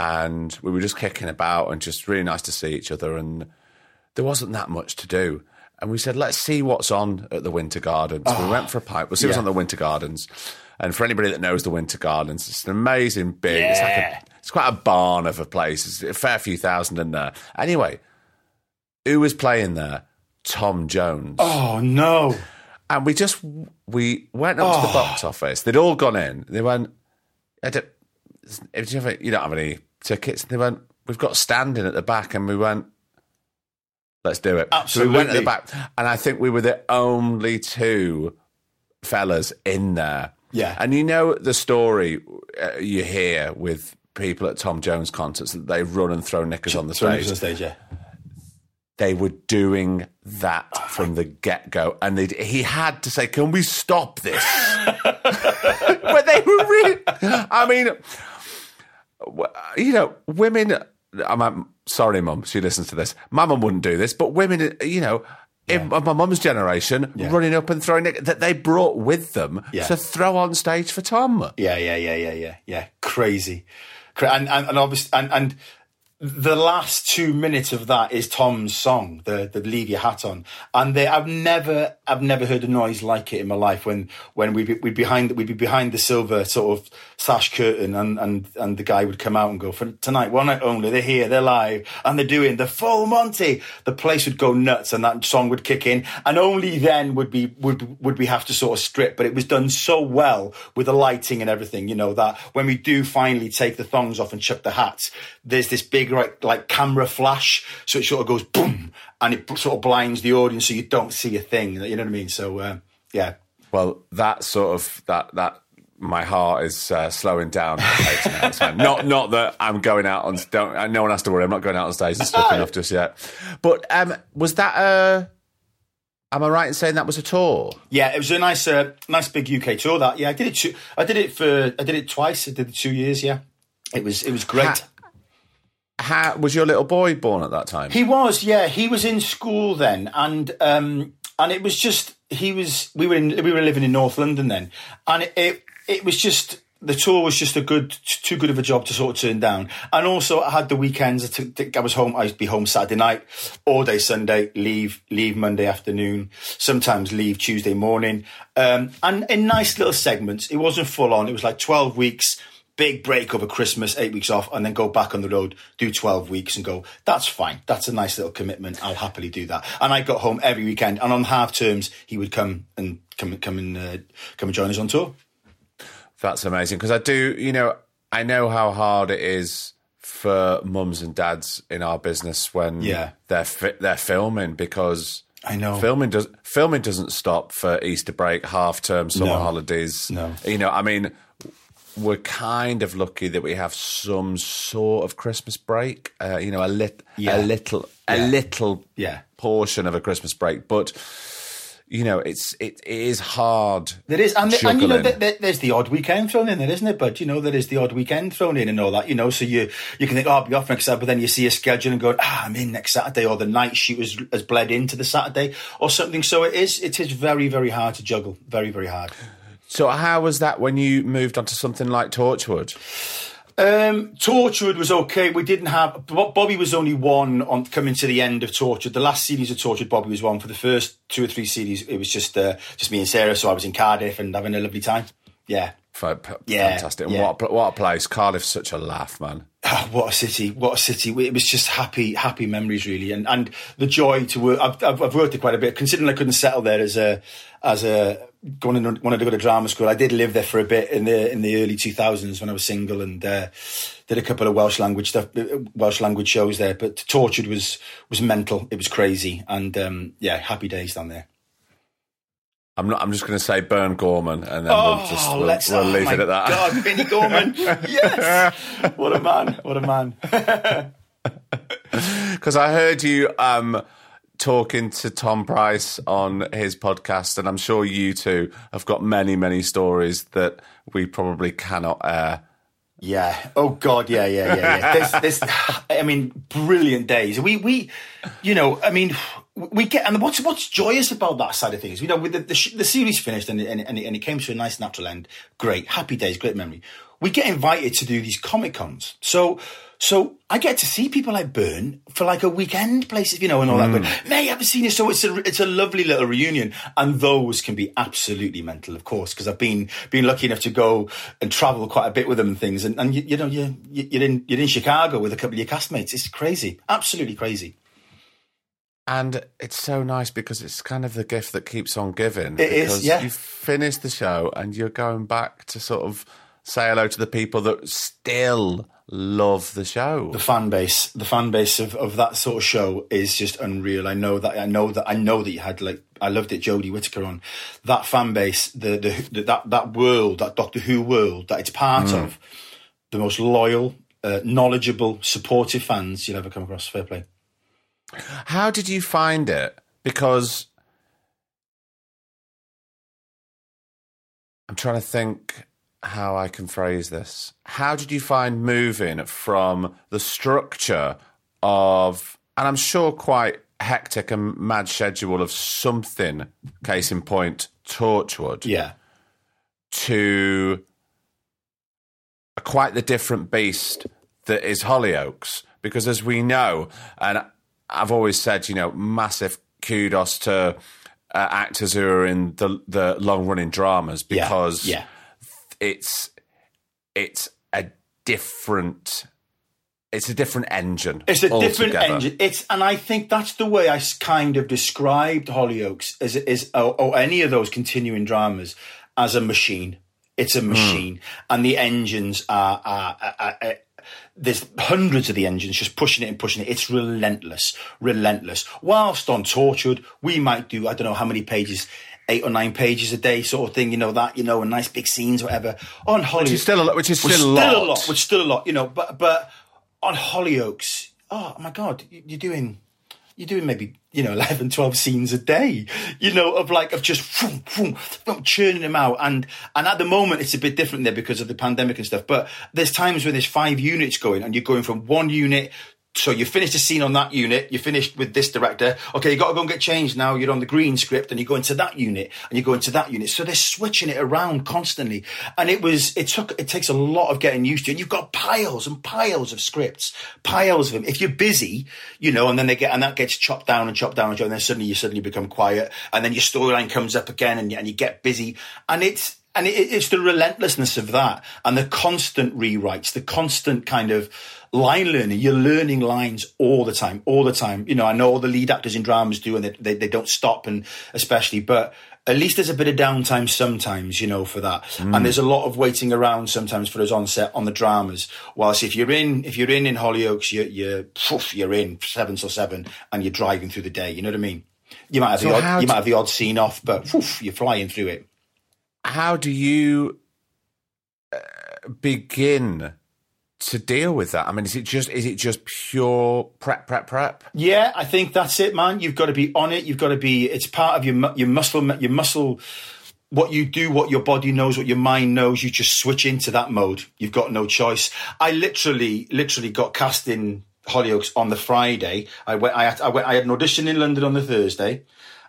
and we were just kicking about, and just really nice to see each other, and there wasn't that much to do. And we said, let's see what's on at the Winter Gardens. we went for a pipe. We'll see what's on the Winter Gardens. And for anybody that knows the Winter Gardens, it's an amazing big. It's like Yeah. a, it's quite a barn of a place. It's a fair few thousand in there. Anyway, who was playing there? Tom Jones. Oh no. And we just we went up to the box oh. office. They'd all gone in. They went, I don't, if you, have, you don't have any tickets. They went, we've got standing at the back, and we went, let's do it. So we went at the back, and I think we were the only two fellas in there. Yeah. and you know the story uh, you hear with people at Tom Jones concerts that they run and throw knickers on the stage on the stage, yeah. they were doing that from the get go, and they he had to say, "Can we stop this?" *laughs* but they were really. I mean, you know, women. I'm, I'm sorry, mum. She listens to this. My mum wouldn't do this, but women, you know, in my mum's generation Yeah. running up and throwing it that they brought with them Yeah. to throw on stage for Tom. Yeah, yeah, yeah, yeah, yeah, yeah. Crazy, and and, and obviously, and and the last two minutes of that is Tom's song, the the leave your hat on, and they, I've never I've never heard a noise like it in my life. When when we'd be, we'd behind we'd be behind the silver sort of sash curtain, and and and the guy would come out and go for tonight, one night only. They're here, they're live, and they're doing the full Monty. The place would go nuts, and that song would kick in, and only then would be would would we have to sort of strip. But it was done so well with the lighting and everything, you know, that when we do finally take the thongs off and chuck the hats, there's this big like like camera flash, so it sort of goes boom, and it sort of blinds the audience, so you don't see a thing. You know what I mean? So uh, yeah, Well, that sort of that that my heart is uh, slowing down. at the pace now. Not not that I'm going out on. Don't, uh, no one has to worry. I'm not going out on stage and stuff enough just yet. But um, was that a? Am I right in saying that was a tour? yeah, it was a nice, uh, nice big UK tour. That yeah, I did it. Two, I did it for. I did it twice. I did it two years. Yeah, it was it was great. Ha- How was your little boy born at that time? He was, yeah. He was in school then, and um, and it was just he was. We were in, we were living in North London then, and it it, it was just the tour was just a good too good of a job to sort of turn down. And also, I had the weekends. I, was home. I'd be home Saturday night, all day Sunday. Leave leave Monday afternoon. Sometimes leave Tuesday morning. Um, and in nice little segments. It wasn't full on. It was like twelve weeks big break over Christmas, eight weeks off, and then go back on the road, do 12 weeks and go, that's fine. That's a nice little commitment. I'll happily do that. And I got home every weekend and on half terms, he would come and come, come and, uh, come and join us on tour. That's amazing because I do. You know, I know how hard it is for mums and dads in our business when Yeah. they're fi- they're filming because. I know. filming does filming doesn't stop for Easter break, half term, summer No. holidays. No. you know, I mean, we're kind of lucky that we have some sort of Christmas break. Uh, you know, a lit, Yeah. a little, a little Yeah. portion of a Christmas break, but you know, it's it, it is hard. There is, and, and you know, juggling. there, there- there's the odd weekend thrown in there, isn't it? But you know, there is the odd weekend thrown in and all that. You know, so you you can think, oh, I'll be off next Saturday, but then you see a schedule and go, ah, I'm in next Saturday, or the night shoot has, has bled into the Saturday, or something. So it is, it is very, very hard to juggle. Very, very hard. So how was that when you moved onto something like Torchwood? Um, Torchwood was okay. We didn't have Bobby was only one on coming to the end of Torchwood. The last series of Torchwood, Bobby was one. For the first two or three series, it was just uh, just me and Sarah. So I was in Cardiff and having a lovely time. Yeah. Yeah, Fantastic. And yeah. what, a, what a place. Cardiff's such a laugh, man. Ah, *sighs* what a city! What a city! It was just happy, happy memories, really, and and the joy to work. I've, I've, I've worked there quite a bit. Considering I couldn't settle there as a as a going in, wanted to go to drama school. I did live there for a bit in the in the early two thousands when I was single and uh, did a couple of Welsh language stuff, Welsh language shows there. But Torchwood was was mental. It was crazy, and um, yeah, happy days down there. I'm not. I'm just going to say Burn Gorman, and then we'll just we'll, Oh, let's we'll oh leave it at that. God, Vinnie Gorman, *laughs* yes, what a man! What a man! *laughs* *laughs* Because I heard you um, talking to Tom Price on his podcast, and I'm sure you two have got many, many stories that we probably cannot air. Yeah. Oh God. Yeah. Yeah. Yeah. Yeah. There's, there's, I mean, brilliant days. We, we, you know, I mean, we get, and what's what's joyous about that side of things, you know, with the the, the series finished and, and, and it came to a nice natural end. Great, happy days, great memory. We get invited to do these comic cons, so. So I get to see people like Burn for like a weekend places, you know, and all that. But mm. may I haven't seen you. So it's a it's a lovely little reunion, and those can be absolutely mental, of course, because I've been been lucky enough to go and travel quite a bit with them and things. And, and you, you know, you you're in you're in Chicago with a couple of your castmates. It's crazy, absolutely crazy. And it's so nice because it's kind of the gift that keeps on giving. It is, because yeah. You finish the show and you're going back to sort of say hello to the people that still love the show. the fan base the fan base of, of that sort of show is just unreal i know that i know that i know that you had like i loved it jodie whittaker on that fan base the, the, the that that world that doctor who world that it's part of the most loyal uh, knowledgeable supportive fans you'll ever come across fair play How did you find it? Because I'm trying to think how I can phrase this. How did you find moving from the structure of, and I'm sure quite hectic and mad schedule of something, case in point, Torchwood, Yeah. to a quite the different beast that is Hollyoaks. Because as we know, and I've always said, you know, massive kudos to uh, actors who are in the the long running dramas Yeah. because yeah. It's it's a different it's a different engine. It's a different engine. It's and I think that's the way I kind of described Hollyoaks as is or, or any of those continuing dramas as a machine. It's Hmm. a machine, and the engines are, are, are there's hundreds of the engines just pushing it and pushing it. It's relentless, relentless. Whilst on Torchwood, we might do I don't know how many pages. Eight or nine pages a day, sort of thing, you know that, you know, and nice big scenes, whatever. On Hollyoaks, Which is still a lot. Which is which still, a lot. a lot, which is still a lot, you know. But but on Hollyoaks, oh my god, you're doing you're doing maybe you know *laughs* 11, 12 scenes a day, you know, of like of just vroom, vroom, vroom, churning them out. And and at the moment, it's a bit different there because of the pandemic and stuff. But there's times where there's five units going, and you're going from one unit. So you finished a scene on that unit, you finished with this director. Okay, you got to go and get changed now. You're on the green script and you go into that unit and you go into that unit. So they're switching it around constantly. And it was, it took, it takes a lot of getting used to. And you've got piles and piles of scripts, piles of them. If you're busy, you know, and then they get, and that gets chopped down and chopped down and then suddenly you suddenly become quiet. And then your storyline comes up again and, and you get busy. And it's, and it's the relentlessness of that and the constant rewrites, the constant kind of line learning. You're learning lines all the time, all the time. You know, I know all the lead actors in dramas do, and they, they, they don't stop, and especially, but at least there's a bit of downtime sometimes, you know, for that. And there's a lot of waiting around sometimes for us on set on the dramas. Whilst if you're in, if you're in in Hollyoaks, you're, you're, poof, you're in seven till seven and you're driving through the day. You know what I mean? You might have So the odd, you might have the odd scene off, but poof, you're flying through it. How do you uh, begin to deal with that? I mean, is it just is it just pure prep, prep, prep? Yeah, I think that's it, man. You've got to be on it. You've got to be. It's part of your your muscle. Your muscle. What you do, what your body knows, what your mind knows, you just switch into that mode. You've got no choice. I literally, literally got cast in Hollyoaks on the Friday. I went. I had, I went. I had an audition in London on the Thursday.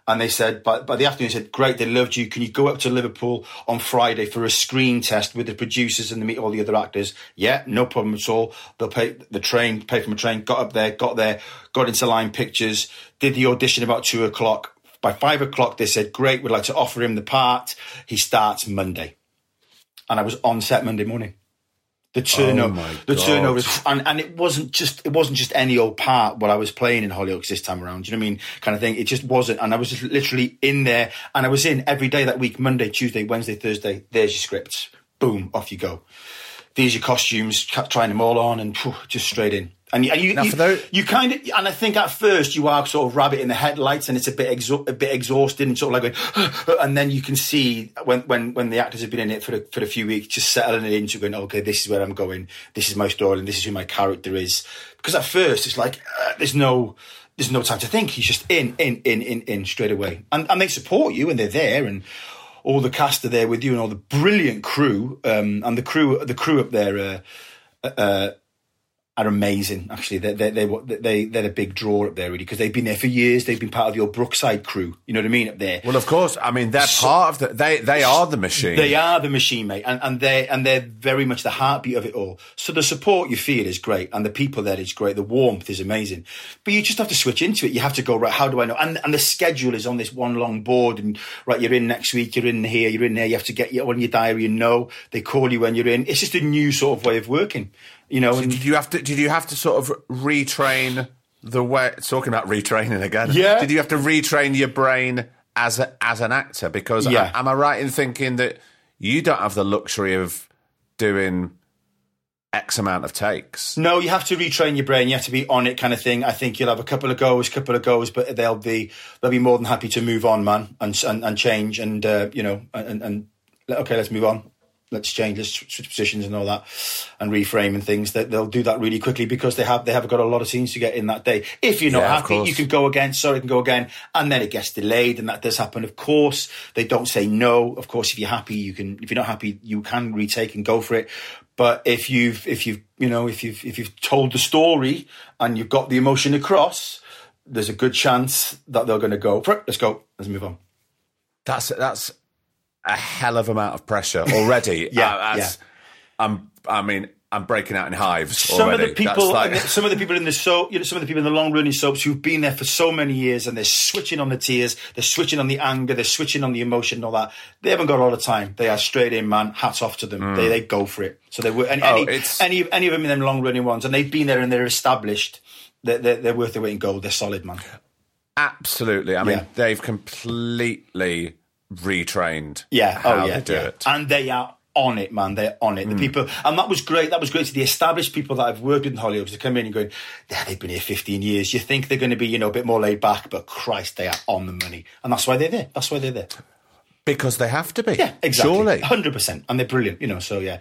And they said, by, by the afternoon, they said, great, they loved you. Can you go up to Liverpool on Friday for a screen test with the producers and the meet all the other actors? Yeah, no problem at all. They'll pay the train, pay for my train, got up there, got there, got into Lime Pictures, did the audition about two o'clock. By five o'clock, they said, great, we'd like to offer him the part. He starts Monday. And I was on set Monday morning. The turnover, oh my the turnover, and and it wasn't just it wasn't just any old part what I was playing in Hollyoaks this time around. Do you know what I mean? Kind of thing. It just wasn't, and I was just literally in there, and I was in every day that week: Monday, Tuesday, Wednesday, Thursday. There's your scripts. Boom, off you go. These are your costumes. Trying them all on, and phew, just straight in. And, you- and you, you, those- you kind of, and I think at first you are sort of rabbit in the headlights, and it's a bit exha- a bit exhausting, and sort of like, going, *gasps* and then you can see when when when the actors have been in it for a, for a few weeks, just settling it into going, okay, this is where I'm going, this is my story, and this is who my character is. Because at first it's like uh, there's no there's no time to think. He's just in, in, in, in, in straight away, and and they support you, and they're there, and all the cast are there with you, and all the brilliant crew, um, and the crew the crew up there. Uh, uh, are amazing. Actually, they they they they they're a big draw up there really because they've been there for years. They've been part of your Brookside crew. You know what I mean up there. Well, of course. I mean, they're part of the. They they are the machine. They are the machine, mate, and, and they and they're very much the heartbeat of it all. So the support you feel is great, and the people there is great. The warmth is amazing, but you just have to switch into it. You have to go right. How do I know? And and the schedule is on this one long board, and right, you're in next week, you're in here, you're in there. You have to get your on your diary. You know, they call you when you're in. It's just a new sort of way of working. You know, and Did you have to? Did you have to sort of retrain the way? Talking about retraining again. Yeah. Did you have to retrain your brain as a, as an actor? Because Yeah. am I right in thinking that you don't have the luxury of doing X amount of takes? No, you have to retrain your brain. You have to be on it, kind of thing. I think you'll have a couple of goes, couple of goes, but they'll be they'll be more than happy to move on, man, and and, and change, and uh, you know, and, and okay, let's move on. Let's change, let's switch positions and all that, and reframe and things. That they'll do that really quickly because they have they have got a lot of scenes to get in that day. If you're not Yeah, happy, you can go again. Sorry, can go again, and then it gets delayed, and that does happen. Of course, they don't say no. Of course, if you're happy, you can. If you're not happy, you can retake and go for it. But if you've if you've you know if you've if you've told the story and you've got the emotion across, there's a good chance that they're going to go. Let's go. Let's move on. That's that's a hell of amount of pressure already. *laughs* Yeah, Uh, that's- I'm. I mean, I'm breaking out in hives. some already. of the people, like- some of the people in the soap, you know, some of the people in the long running soaps who've been there for so many years, and they're switching on the tears, they're switching on the anger, they're switching on the emotion, and all that. They haven't got all the time. They are straight in, man. Hats off to them. They they go for it. So they were any. Oh, any, it's- any any of them in them long running ones, and they've been there and they're established. They're, they're, they're worth their weight in gold. They're solid, man. absolutely. I mean, Yeah. they've completely retrained. Yeah. Oh, how oh yeah. yeah. it. And they are on it, man. They're on it. The hmm. people, and that was great. That was great to the established people that I've worked with in Hollyoaks to come in and going, yeah, they've been here 15 years. You think they're going to be, you know, a bit more laid back, but Christ, they are on the money. And that's why they're there. That's why they're there. because they have to be. Yeah, exactly. Surely. 100%. And they're brilliant, you know, so yeah.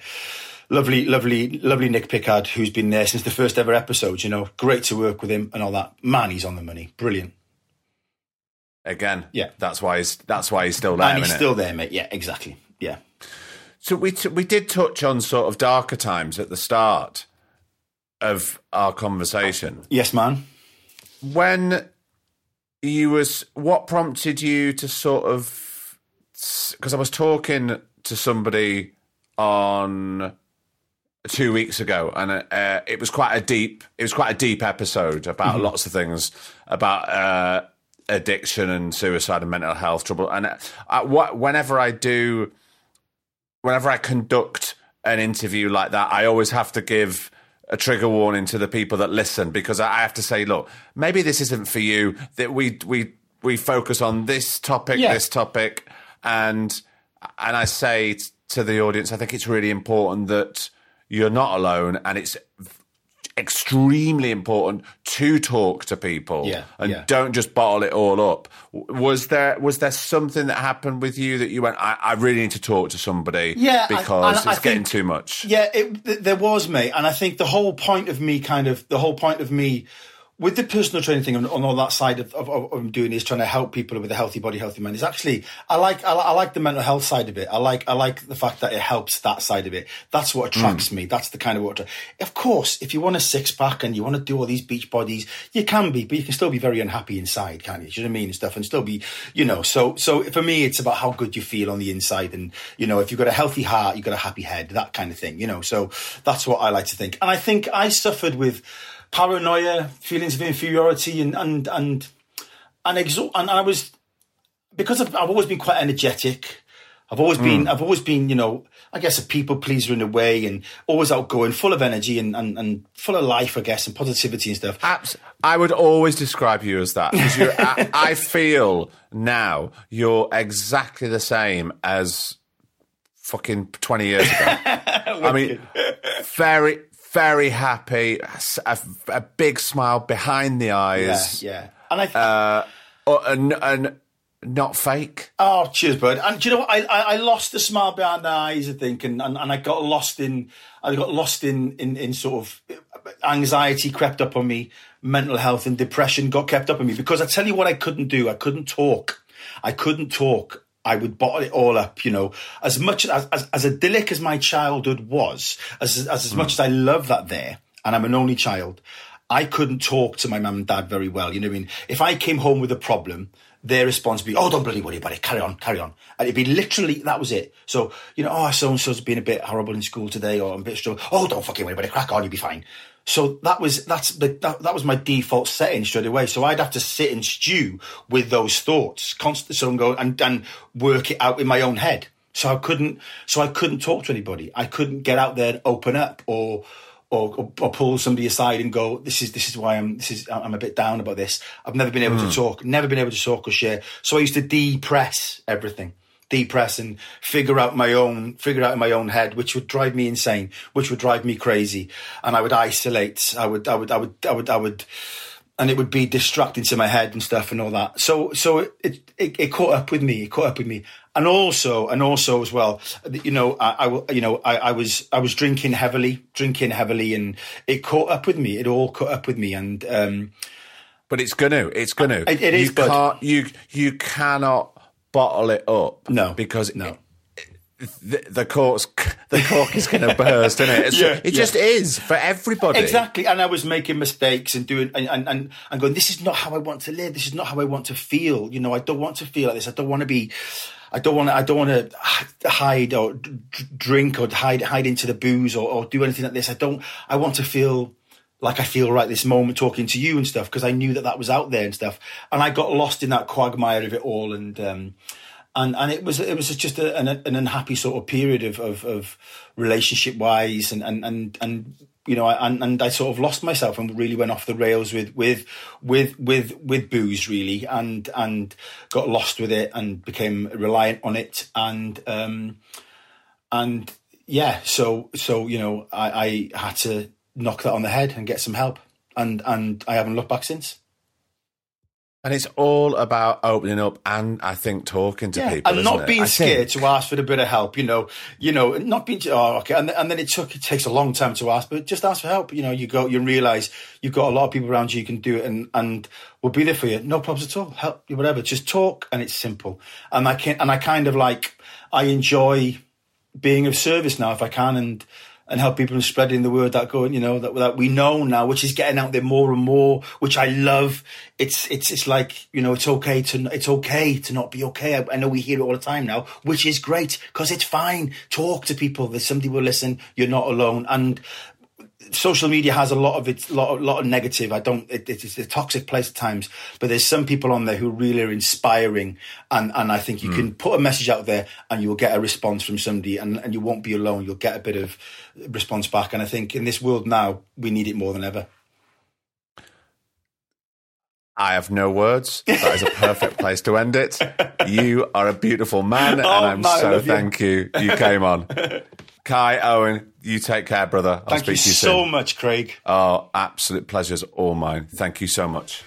Lovely, lovely, lovely Nick Pickard, who's been there since the first ever episode, you know. Great to work with him and all that. Man, he's on the money. Brilliant. Again. Yeah. That's why he's. That's why he's still there. and he's still there, mate. Yeah, exactly. Yeah. So we t- we did touch on sort of darker times at the start of our conversation. Yes, man. When you was what prompted you to sort of because I was talking to somebody on two weeks ago, and uh, it was quite a deep. It was quite a deep episode about lots of things about uh, addiction and suicide and mental health trouble. And uh, what whenever I do, whenever I conduct an interview like that, I always have to give a trigger warning to the people that listen because I have to say, look, maybe this isn't for you. That we we we focus on this topic, Yeah. this topic, and and I say to the audience, I think it's really important that you're not alone, and it's extremely important to talk to people Yeah, and yeah. don't just bottle it all up was there was there something that happened with you that you went i, I really need to talk to somebody Yeah, because I it's getting think- too much Yeah, it, th- there was, mate, and I think the whole point of me, kind of, the whole point of me with the personal training thing and on all that side of, of, of, doing is trying to help people with a healthy body, healthy mind. Is actually I like I, I like the mental health side of it. I like I like the fact that it helps that side of it. That's what attracts mm. me. That's the kind of what. Of course, if you want a six pack and you want to do all these beach bodies, you can be, but you can still be very unhappy inside, can't you? Do you know what I mean? And stuff, and still be, you know. So so for me, it's about how good you feel on the inside, and you know, if you've got a healthy heart, you've got a happy head, that kind of thing. You know, so that's what I like to think. And I think I suffered with paranoia, feelings of inferiority, and and and and, exo- and I was because I've, I've always been quite energetic. I've always been, hmm. I've always been, you know, I guess a people pleaser in a way, and always outgoing, full of energy and, and, and full of life, I guess, and positivity and stuff. Abs- I would always describe you as that. I, *laughs* I feel now you're exactly the same as fucking 20 years ago. *laughs* I mean, very, very happy, a, a big smile behind the eyes, yeah. And I, uh, and, and not fake. Oh, cheers, bud. And do you know what? I, I, I lost the smile behind the eyes, I think, and, and, and I got lost in I got lost in, in, in sort of anxiety crept up on me, mental health and depression got kept up on me because I tell you what I couldn't do. I couldn't talk. I couldn't talk. I would bottle it all up, you know. As much as as, as idyllic as my childhood was, as as, as much mm. as I love that there, and I'm an only child, I couldn't talk to my mum and dad very well. You know what I mean? If I came home with a problem, their response would be, "Oh, don't bloody worry about it. Carry on, carry on." And it'd be literally that was it. So you know, oh, so and so's been a bit horrible in school today, or I'm a bit strong. Oh, don't fucking worry about it. Crack on, you'll be fine. So that was that's the that, that was my default setting straight away. So I'd have to sit and stew with those thoughts, constantly, so and go and and work it out in my own head. So I couldn't, so I couldn't talk to anybody. I couldn't get out there and open up or. Or, or, or pull somebody aside and go, this is this is why I'm this is I'm a bit down about this. I've never been able to hmm. talk, never been able to talk or share. So I used to depress everything, depress and figure out my own figure out in my own head, which would drive me insane, which would drive me crazy, and I would isolate. I would I would I would I would I would and it would be distracting to my head and stuff and all that. So, so it, it, it caught up with me. It caught up with me, and also, and also as well, you know, I, I you know, I, I was, I was drinking heavily, drinking heavily, and it caught up with me. It all caught up with me, and um, But it's gonna, it's gonna. It- it is, You can't, you you cannot bottle it up. No, because no. the, the cork's the cork is going to burst, isn't it? It's, Yeah, it just is for everybody. Exactly, and I was making mistakes and doing and, and and going. This is not how I want to live. This is not how I want to feel. You know, I don't want to feel like this. I don't want to be. I don't want to. I don't want to hide or drink or hide hide into the booze or, or do anything like this. I don't. I want to feel like I feel right this moment talking to you and stuff because I knew that that was out there and stuff. And I got lost in that quagmire of it all and. um and and it was it was just a, an, an unhappy sort of period of of, of relationship wise and and and and you know and and I sort of lost myself and really went off the rails with with with with with booze really and and got lost with it and became reliant on it and um and yeah so so you know I I had to knock that on the head and get some help and and I haven't looked back since. And it's all about opening up and I think talking to people and not it? being I scared think- to ask for a bit of help. You know, you know, not being oh okay, and, and then it took it takes a long time to ask, but just ask for help. You know, you go, you realize you've got a lot of people around you You can do it, and and we'll be there for you. No problems at all. Help you, whatever. Just talk, and it's simple. And I can, and I kind of like, I enjoy being of service now if I can, and and help people spreading the word that going, you know, that that we know now, which is getting out there more and more, which I love. It's it's it's like you know, it's okay to it's okay to not be okay. I, I know we hear it all the time now, which is great because it's fine. Talk to people. There's somebody will listen. You're not alone. And social media has a lot of its lot of, lot of negative. I don't. It, it's a toxic place at times, but there's some people on there who really are inspiring, and and I think you can hmm. put a message out there and you will get a response from somebody, and and you won't be alone. You'll get a bit of response back, and I think in this world now we need it more than ever. I have no words. That is a perfect *laughs* place to end it. You are a beautiful man, and Oh, I'm Matt, so you. thank you. You came on. *laughs* Kai, Owen, you take care, brother. I'll Thank speak you to you so soon. much, Craig. Oh, absolute pleasure's all mine. Thank you so much.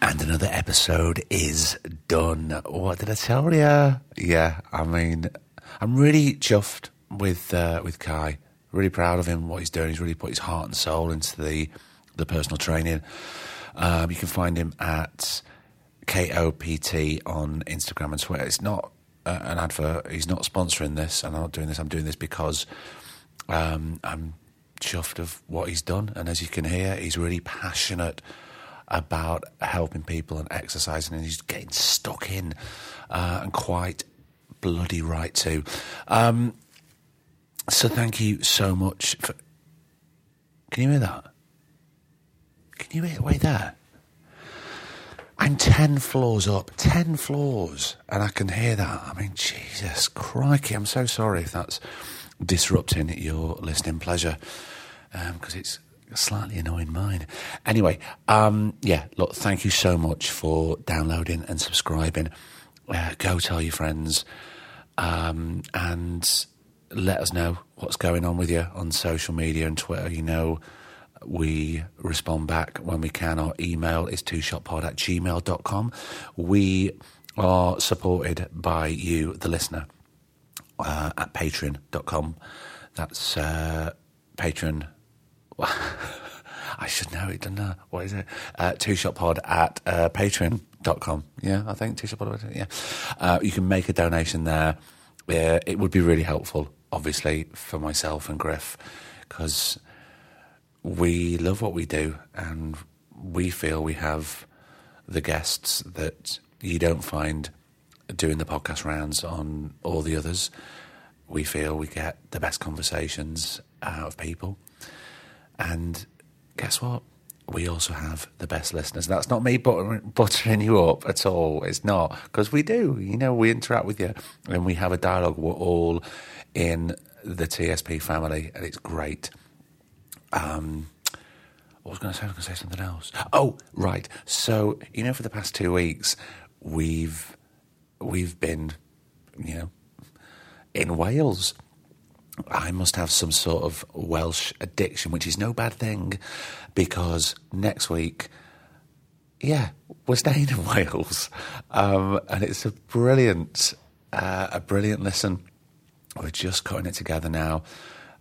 And another episode is done. What did I tell you? Yeah, I mean, I'm really chuffed with uh, with Kai. Really proud of him. What he's doing. He's really put his heart and soul into the the personal training. Um, you can find him at KOPT on Instagram and Twitter. It's not uh, an advert. He's not sponsoring this, and I'm not doing this. I'm doing this because um, I'm chuffed of what he's done. And as you can hear, he's really passionate about helping people and exercising, and he's getting stuck in uh, and quite bloody right too. Um, so thank you so much. For... Can you hear that? Can you hear way there? I'm 10 floors up, 10 floors, and I can hear that. I mean, Jesus, crikey, I'm so sorry if that's disrupting your listening pleasure because it's slightly annoying mine. Anyway, um, yeah, look, thank you so much for downloading and subscribing. Uh, go tell your friends um, and let us know what's going on with you on social media and Twitter. You know, we respond back when we can. Our email is twoshotpod at gmail.com. We are supported by you, the listener, uh, at patreon.com. That's uh, Patreon. *laughs* I should know it, don't I? What is it? Uh, twoshotpod at uh, patreon.com. Yeah, I think twoshotpod. Yeah. Uh, you can make a donation there. Uh, it would be really helpful, obviously, for myself and Griff, because we love what we do and we feel we have the guests that you don't find doing the podcast rounds on all the others. We feel we get the best conversations out of people. And guess what? We also have the best listeners. That's not me buttering, buttering you up at all. It's not. Because we do. You know, we interact with you and we have a dialogue. We're all in the TSP family and it's great. Um, what was going to say? I was going to say something else. Oh, right. So you know, for the past two weeks, we've we've been, you know, in Wales. I must have some sort of Welsh addiction, which is no bad thing, because next week, yeah, we're staying in *laughs* Wales, um, and it's a brilliant, uh, a brilliant listen. We're just cutting it together now.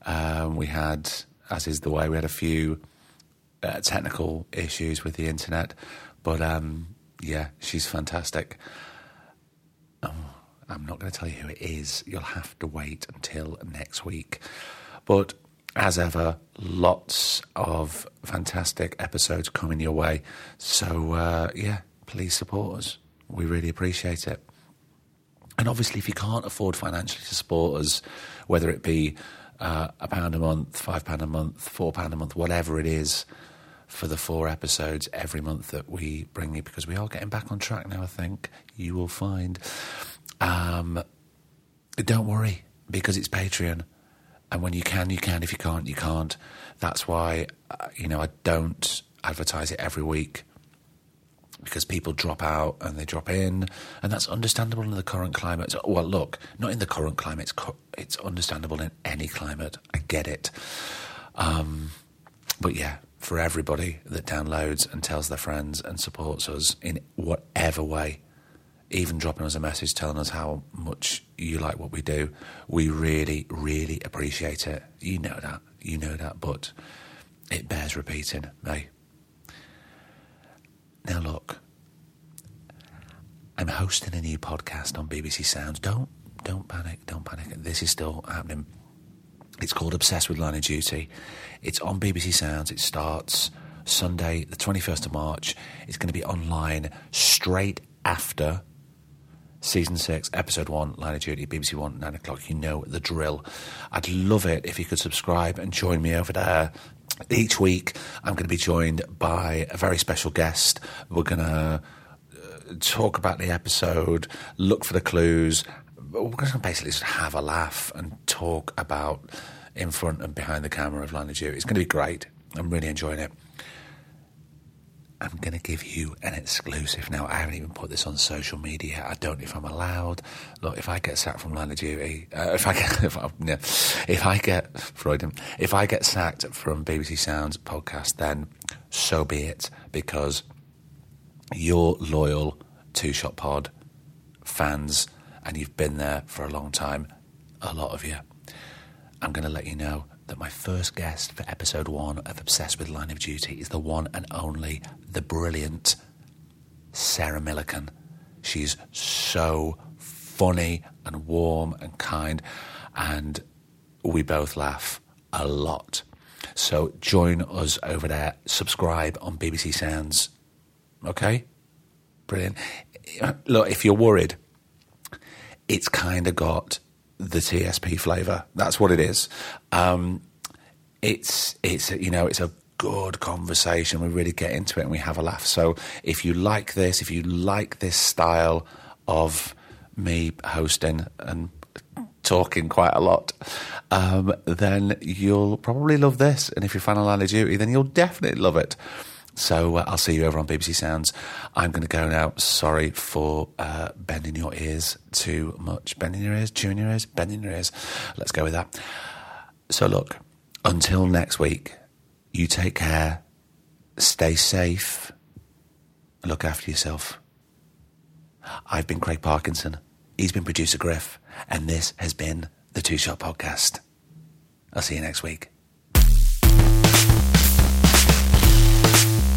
Um, we had, as is the way, we had a few uh, technical issues with the internet. But um, yeah, she's fantastic. Oh, I'm not going to tell you who it is. You'll have to wait until next week. But as ever, lots of fantastic episodes coming your way. So, uh, yeah, please support us. We really appreciate it. And obviously, if you can't afford financially to support us, whether it be uh, a pound a month, five pound a month, four pound a month, whatever it is, for the four episodes every month that we bring you, because we are getting back on track now. I think you will find. Um, don't worry, because it's Patreon, and when you can, you can. If you can't, you can't. That's why uh, you know I don't advertise it every week because people drop out and they drop in, and that's understandable in the current climate. Well, look, not in the current climate; it's it's understandable in any climate. I get it, um, but yeah, for everybody that downloads and tells their friends and supports us in whatever way, even dropping us a message telling us how much you like what we do, we really, really appreciate it. You know that, you know that, but it bears repeating, eh? Now, look, I'm hosting a new podcast on BBC Sounds. Don't don't panic, don't panic. This is still happening. It's called Obsessed with Line of Duty. It's on BBC Sounds. It starts Sunday, the 21st of March. It's going to be online straight after season six, episode one, Line of Duty, BBC One, nine o'clock. You know the drill. I'd love it if you could subscribe and join me over there. Each week, I'm going to be joined by a very special guest. We're going to uh, talk about the episode, look for the clues. We're going to basically just have a laugh and talk about in front and behind the camera of Line of Duty. It's going to be great. I'm really enjoying it. I'm going to give you an exclusive now. I haven't even put this on social media. I don't know if I'm allowed. Look, if I get sacked from Line of Duty, uh, if I get, *laughs* if I, if I get Freudian, if I get sacked from BBC Sounds podcast, then so be it. Because you're loyal Two Shot Pod fans, and you've been there for a long time. A lot of you. I'm going to let you know that my first guest for episode one of Obsessed with Line of Duty is the one and only, the brilliant Sarah Millican. She's so funny and warm and kind, and we both laugh a lot. So join us over there. Subscribe on BBC Sounds. Okay? Brilliant. Look, if you're worried, it's kind of got the TSP flavour. That's what it is. Um, it's it's you know it's a good conversation. We really get into it and we have a laugh. So if you like this, if you like this style of me hosting and talking quite a lot, um, then you'll probably love this. And if you're a fan of Line of Duty, then you'll definitely love it. So uh, I'll see you over on BBC Sounds. I'm going to go now. Sorry for uh, bending your ears too much. Bending your ears, chewing your ears, bending your ears. Let's go with that. So look, until next week, you take care, stay safe, look after yourself. I've been Craig Parkinson. He's been producer Griff, and this has been the Two Shot Podcast. I'll see you next week.